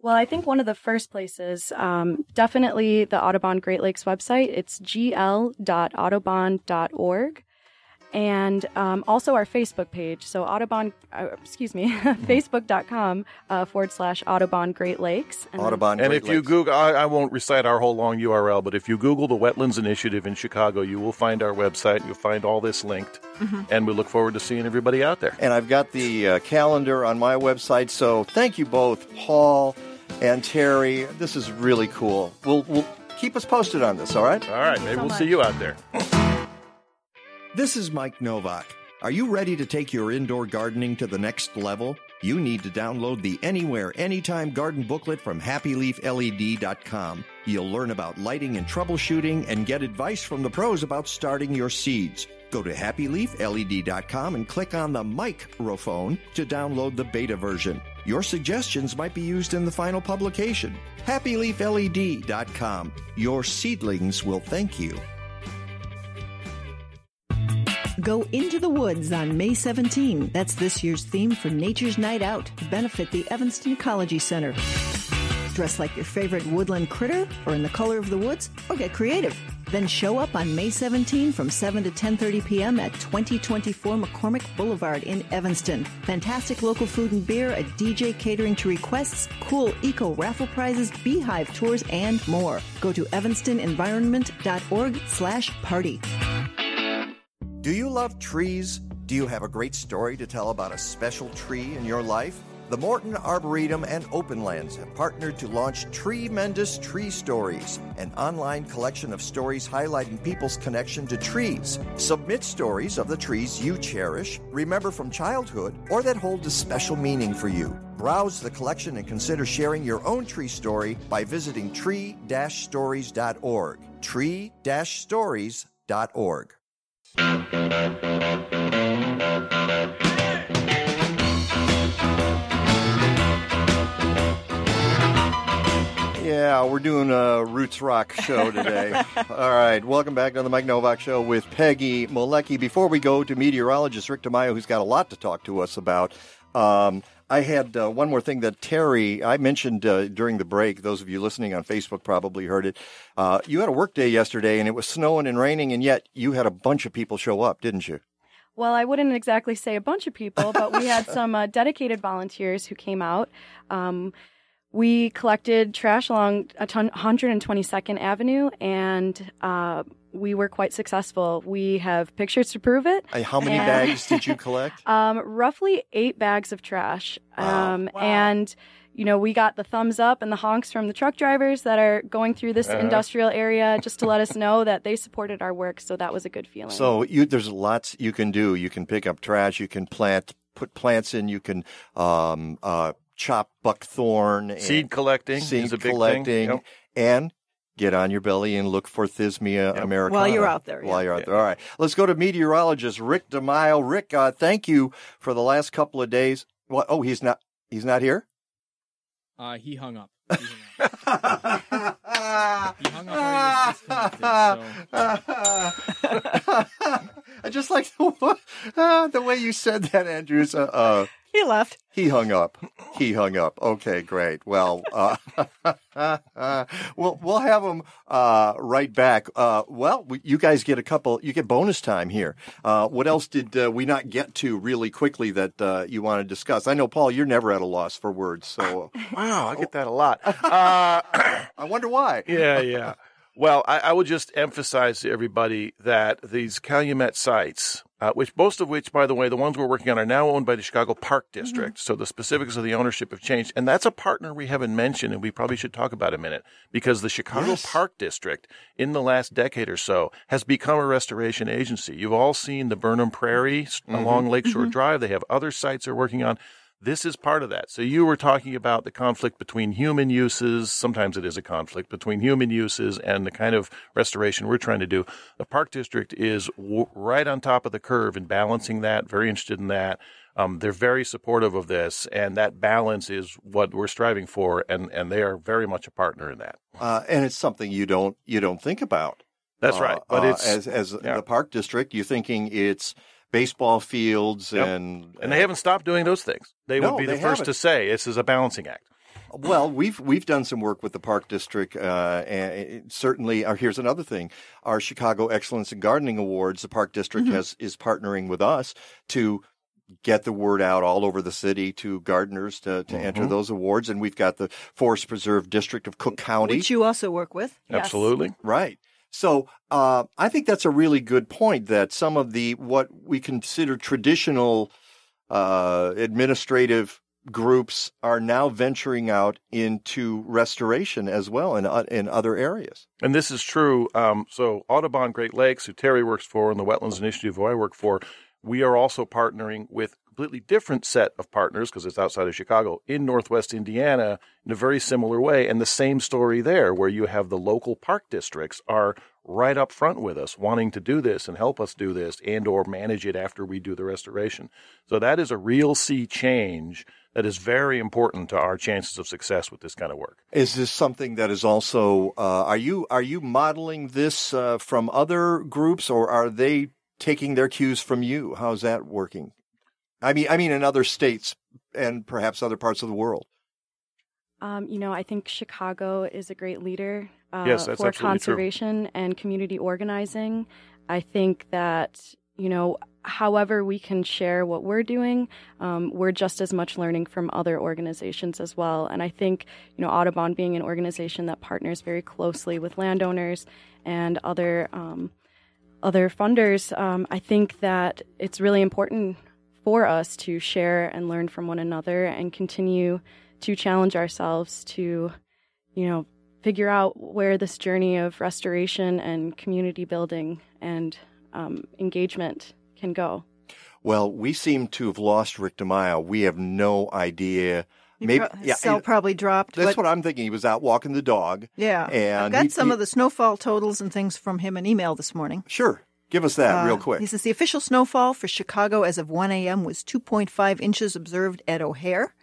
Speaker 25: Well, I think one of the first places, um, definitely the Audubon Great Lakes website. It's gl.audubon.org. And um, also our Facebook page. So, Audubon, uh, excuse me, facebook.com uh, forward slash Audubon Great Lakes. And then-
Speaker 1: Audubon
Speaker 24: And
Speaker 1: Great
Speaker 24: if you
Speaker 1: Lakes.
Speaker 24: Google, I, I won't recite our whole long URL, but if you Google the Wetlands Initiative in Chicago, you will find our website. You'll find all this linked. And we look forward to seeing everybody out there.
Speaker 1: And I've got the uh, calendar on my website. So thank you both, Paul and Teri. This is really cool. We'll, we'll keep us posted on this, all right?
Speaker 24: All right, maybe we'll see you out there.
Speaker 27: This is Mike Novak. Are you ready to take your indoor gardening to the next level? You need to download the Anywhere, Anytime Garden Booklet from HappyLeafLED.com. You'll learn about lighting and troubleshooting and get advice from the pros about starting your seeds. Go to HappyLeafLED.com and click on the microphone to download the beta version. Your suggestions might be used in the final publication. HappyLeafLED.com. Your seedlings will thank you.
Speaker 13: Go into the woods on May 17. That's this year's theme for Nature's Night Out to benefit the Evanston Ecology Center. Dress like your favorite woodland critter or in the color of the woods or get creative.
Speaker 8: Then show up on May 17 from 7 to 10:30 p.m. at 2024 McCormick Boulevard in Evanston. Fantastic local food and beer, a DJ catering to requests, cool eco raffle prizes, beehive tours, and more. Go to evanstonenvironment.org/party.
Speaker 27: Do you love trees? Do you have a great story to tell about a special tree in your life? The Morton Arboretum and Openlands have partnered to launch Tremendous Tree Stories, an online collection of stories highlighting people's connection to trees. Submit stories of the trees you cherish, remember from childhood, or that hold a special meaning for you. Browse the collection and consider sharing your own tree story by visiting tree-stories.org. tree-stories.org.
Speaker 1: Yeah, we're doing a roots rock show today. All right, welcome back to the Mike Novak Show with Peggy Malecki. Before we go to meteorologist Rick DeMaio, who's got a lot to talk to us about, um, I had uh, one more thing that Teri, I mentioned uh, during the break. Those of you listening on Facebook probably heard it. Uh, you had a work day yesterday, and it was snowing and raining, and yet you had a bunch of people show up, didn't you?
Speaker 25: Well, I wouldn't exactly say a bunch of people, but we had some uh, dedicated volunteers who came out. Um, we collected trash along a 122nd Avenue, and uh, we were quite successful. We have pictures to prove it.
Speaker 1: Uh, How many
Speaker 25: and-
Speaker 1: bags did you collect?
Speaker 25: Um, roughly eight bags of trash.
Speaker 1: Wow.
Speaker 25: Um, And, you know, we got the thumbs up and the honks from the truck drivers that are going through this
Speaker 1: Uh-huh.
Speaker 25: industrial area just to let us know that they supported our work. So that was a good feeling.
Speaker 1: So you, there's lots you can do. You can pick up trash. You can plant, put plants in. You can um, uh, chop buckthorn. and-
Speaker 24: Seed collecting
Speaker 1: seed
Speaker 24: is a big thing. Yep.
Speaker 1: and get on your belly and look for Thismia americana
Speaker 13: While you're out there,
Speaker 1: While you're out there. All right, let's go to meteorologist Rick DeMille. Rick, uh, thank you for the last couple of days. What? Oh, he's not. He's not here.
Speaker 29: Uh, he hung up. He hung up. he hung up while he was disconnected, so-
Speaker 1: I just like the, uh, the way you said that, Andrews. Uh, uh,
Speaker 13: he left.
Speaker 1: He hung up. He hung up. Okay, great. Well, uh, we'll we'll have him uh, right back. Uh, well, we, you guys get a couple. You get bonus time here. Uh, what else did uh, we not get to really quickly that uh, you want to discuss? I know, Paul, you're never at a loss for words. So,
Speaker 24: wow, I get that a lot. Uh,
Speaker 1: I wonder why.
Speaker 24: Yeah, yeah. Well, I, I would just emphasize to everybody that these Calumet sites, uh, which most of which, by the way, the ones we're working on are now owned by the Chicago Park District. So the specifics of the ownership have changed. And that's a partner we haven't mentioned and we probably should talk about in a minute because the Chicago
Speaker 1: Yes.
Speaker 24: Park District in the last decade or so has become a restoration agency. You've all seen the Burnham Prairie
Speaker 1: Mm-hmm.
Speaker 24: along Lakeshore Drive. They have other sites they're working on. This is part of that. So you were talking about the conflict between human uses. Sometimes it is a conflict between human uses and the kind of restoration we're trying to do. The Park District is w- right on top of the curve in balancing that, very interested in that. Um, they're very supportive of this, and that balance is what we're striving for, and, and they are very much a partner in that.
Speaker 1: Uh, and it's something you don't you don't think about.
Speaker 24: That's
Speaker 1: Uh,
Speaker 24: right. But
Speaker 1: uh,
Speaker 24: it's
Speaker 1: as as
Speaker 24: yeah.
Speaker 1: the park district, you're thinking it's baseball fields
Speaker 24: Yep.
Speaker 1: and
Speaker 24: and they haven't stopped doing those things. They
Speaker 1: No,
Speaker 24: would be the first
Speaker 1: haven't.
Speaker 24: to say this is a balancing act.
Speaker 1: Well, we've we've done some work with the Park District, uh, and certainly. Uh, here's another thing: our Chicago Excellence in Gardening Awards. The Park District
Speaker 24: Mm-hmm.
Speaker 1: has is partnering with us to get the word out all over the city to gardeners to, to enter
Speaker 24: Mhm.
Speaker 1: those awards. And we've got the Forest Preserve District of Cook County,
Speaker 13: Which you also work with.
Speaker 24: Absolutely.
Speaker 1: Right. So uh, I think that's a really good point that some of the what we consider traditional uh, administrative groups are now venturing out into restoration as well in o- in other areas.
Speaker 24: And this is true. Um, so Audubon Great Lakes, who Teri works for, and the Wetlands Initiative, who I work for, we are also partnering with completely different set of partners because it's outside of Chicago in Northwest Indiana in a very similar way. And the same story there, where you have the local park districts are right up front with us, wanting to do this and help us do this, and or manage it after we do the restoration. So that is a real sea change that is very important to our chances of success with this kind of work.
Speaker 1: Is this something that is also uh, are you are you modeling this uh, from other groups or are they taking their cues from you? How's that working? I mean, I mean, in other states and perhaps other parts of the world.
Speaker 25: Um, you know, I think Chicago is a great leader uh,
Speaker 24: Yes, that's
Speaker 25: for
Speaker 24: absolutely true.
Speaker 25: conservation and community organizing. I think that you know, however we can share what we're doing, um, we're just as much learning from other organizations as well. And I think you know, Audubon being an organization that partners very closely with landowners and other um, other funders, um, I think that it's really important for us to share and learn from one another and continue to challenge ourselves to, you know, figure out where this journey of restoration and community building and um, engagement can go.
Speaker 1: Well, we seem to have lost Rick DeMaio. We have no idea.
Speaker 13: He
Speaker 1: Maybe
Speaker 13: pro-
Speaker 1: yeah,
Speaker 13: cell probably dropped.
Speaker 1: that's
Speaker 13: but-
Speaker 1: what I'm thinking. He was out walking the dog.
Speaker 13: Yeah,
Speaker 1: and
Speaker 13: I've got
Speaker 1: he-
Speaker 13: some
Speaker 1: he-
Speaker 13: of the snowfall totals and things from him in email this morning.
Speaker 1: Sure, give us that
Speaker 13: Uh,
Speaker 1: real quick.
Speaker 13: He says the official snowfall for Chicago as of 1 a.m. was 2.5 inches observed at O'Hare.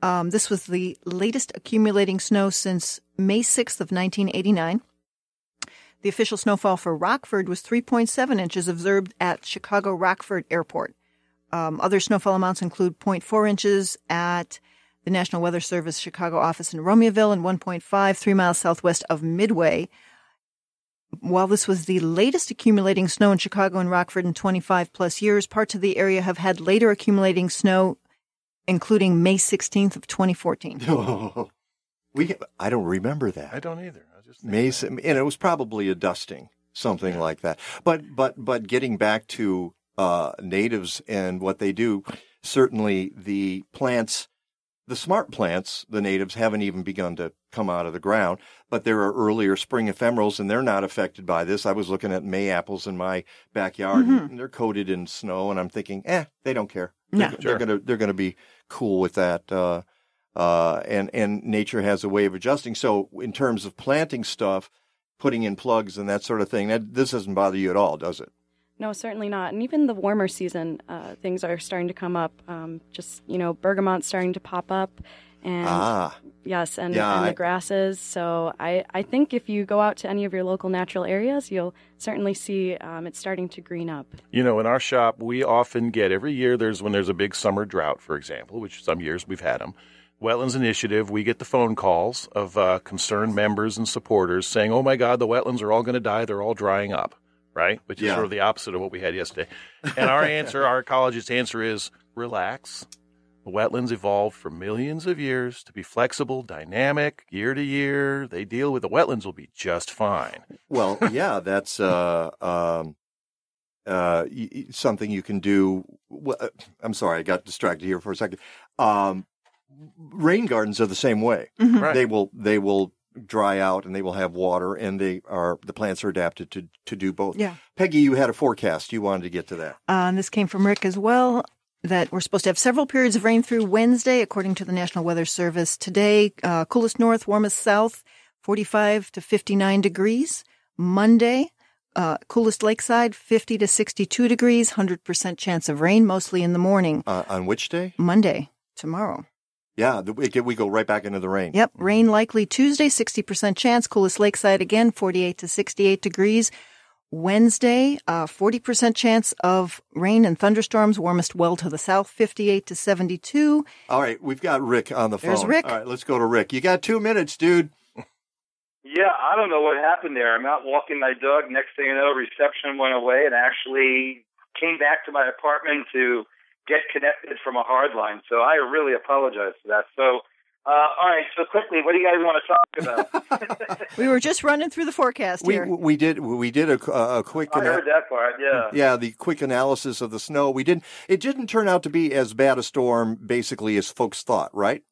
Speaker 13: Um, this was the latest accumulating snow since May 6th of 1989. The official snowfall for Rockford was 3.7 inches observed at Chicago Rockford Airport. Um, other snowfall amounts include 0.4 inches at the National Weather Service Chicago office in Romeoville and 1.5 three miles southwest of Midway. While this was the latest accumulating snow in Chicago and Rockford in 25 plus years, parts of the area have had later accumulating snow, including May 16th of 2014.
Speaker 1: we I don't remember that.
Speaker 24: I don't either. I just
Speaker 1: Mason, and it was probably a dusting, something like that. But but but getting back to uh, natives and what they do, certainly the plants, the smart plants, the natives haven't even begun to come out of the ground. But there are earlier spring ephemerals, and they're not affected by this. I was looking at May apples in my backyard,
Speaker 13: Mhm.
Speaker 1: and they're coated in snow, and I'm thinking, eh, they don't care.
Speaker 13: No.
Speaker 1: They're,
Speaker 13: Sure.
Speaker 1: they're gonna they're gonna be cool with that. Uh, uh, and and nature has a way of adjusting. So in terms of planting stuff, putting in plugs and that sort of thing, that this doesn't bother you at all, does it?
Speaker 25: No, certainly not. And even the warmer season, uh, things are starting to come up. Um, just you know, bergamot's starting to pop up, and
Speaker 1: Ah.
Speaker 25: yes, and,
Speaker 1: Yeah,
Speaker 25: and
Speaker 1: I-
Speaker 25: the grasses. So I, I think if you go out to any of your local natural areas, you'll certainly see um, it's starting to green up.
Speaker 24: You know, in our shop, we often get every year. There's when there's a big summer drought, for example, which some years we've had them. Wetlands Initiative, we get the phone calls of uh, concerned members and supporters saying, "Oh my God, the wetlands are all going to die. They're all drying up." Right, which is
Speaker 1: Yeah.
Speaker 24: sort of the opposite of what we had yesterday. And our answer, our ecologist's answer is relax. The wetlands evolved for millions of years to be flexible, dynamic, year to year. They deal with the wetlands will be just fine.
Speaker 1: Well, yeah, that's uh, um, uh, y- y- something you can do. Uh, I'm sorry, I got distracted here for a second. Um, rain gardens are the same way.
Speaker 13: Mhm.
Speaker 24: Right.
Speaker 1: They will they will dry out and they will have water, and they are the plants are adapted to to do both.
Speaker 13: Yeah.
Speaker 1: Peggy, you had a forecast. You wanted to get to that.
Speaker 13: Uh, and this came from Rick as well. That we're supposed to have several periods of rain through Wednesday, according to the National Weather Service. Today, uh, coolest north, warmest south, 45 to 59 degrees. Monday, uh, coolest lakeside, 50 to 62 degrees, 100% chance of rain, mostly in the morning.
Speaker 1: Uh, on which day?
Speaker 13: Monday, tomorrow.
Speaker 1: Yeah, the, we, we go right back into the rain.
Speaker 13: Yep, rain likely Tuesday, 60% chance. Coolest lakeside again, 48 to 68 degrees. Wednesday, uh, 40% chance of rain and thunderstorms. Warmest well to the south, 58 to 72.
Speaker 1: All right, we've got Rick on the phone.
Speaker 13: There's Rick.
Speaker 1: All right, let's go to Rick. You got two minutes, dude.
Speaker 30: Yeah, I don't know what happened there. I'm out walking my dog. Next thing you know, reception went away and actually came back to my apartment to get connected from a hard line. So I really apologize for that. So, uh, all right. So quickly, what do you guys want to talk about?
Speaker 13: We were just running through the forecast
Speaker 1: We
Speaker 13: here.
Speaker 1: we did we did a, a quick
Speaker 30: I
Speaker 1: ana-
Speaker 30: heard that part. Yeah.
Speaker 1: yeah the quick analysis of the snow. We didn't it didn't turn out to be as bad a storm basically as folks thought, right?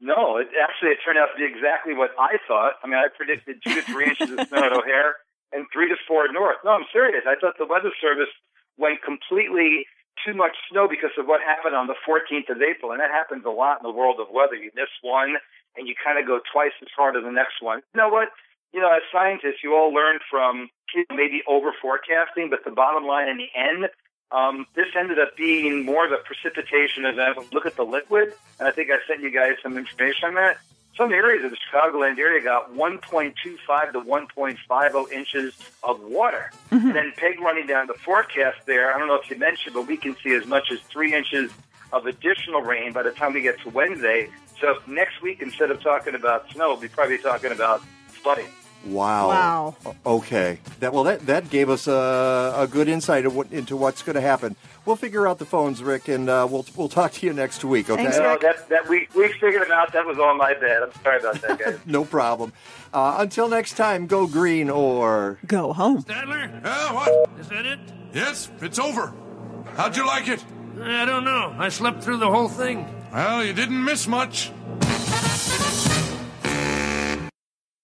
Speaker 30: No, it actually it turned out to be exactly what I thought. I mean, I predicted two to three inches of snow at O'Hare and three to four north. No, I'm serious. I thought the Weather Service went completely too much snow because of what happened on the 14th of April, and that happens a lot in the world of weather. You miss one, and you kind of go twice as hard as the next one. You know what? You know, as scientists, you all learn from maybe over forecasting, but the bottom line in the end, um, this ended up being more of a precipitation event. Look at the liquid, and I think I sent you guys some information on that. Some areas of the Chicagoland area got 1.25 to 1.50 inches of water. Mm-hmm. And then Peg running down the forecast there, I don't know if you mentioned, but we can see as much as three inches of additional rain by the time we get to Wednesday. So next week, instead of talking about snow, we'll be probably talking about funny.
Speaker 1: Wow.
Speaker 13: Wow.
Speaker 1: Okay. That well, that that gave us a, a good insight of what, into what's going to happen. We'll figure out the phones, Rick, and uh, we'll we'll talk to you next week. Okay.
Speaker 30: No, that that we we figured it out. That was all my bad. I'm sorry about that, guys.
Speaker 1: no problem. Uh, until next time, go green or
Speaker 13: go home.
Speaker 31: Stadler?
Speaker 20: Yeah, what?
Speaker 31: Is that it?
Speaker 20: Yes, it's over. How'd you like it?
Speaker 31: I don't know. I slept through the whole thing.
Speaker 20: Well, you didn't miss much.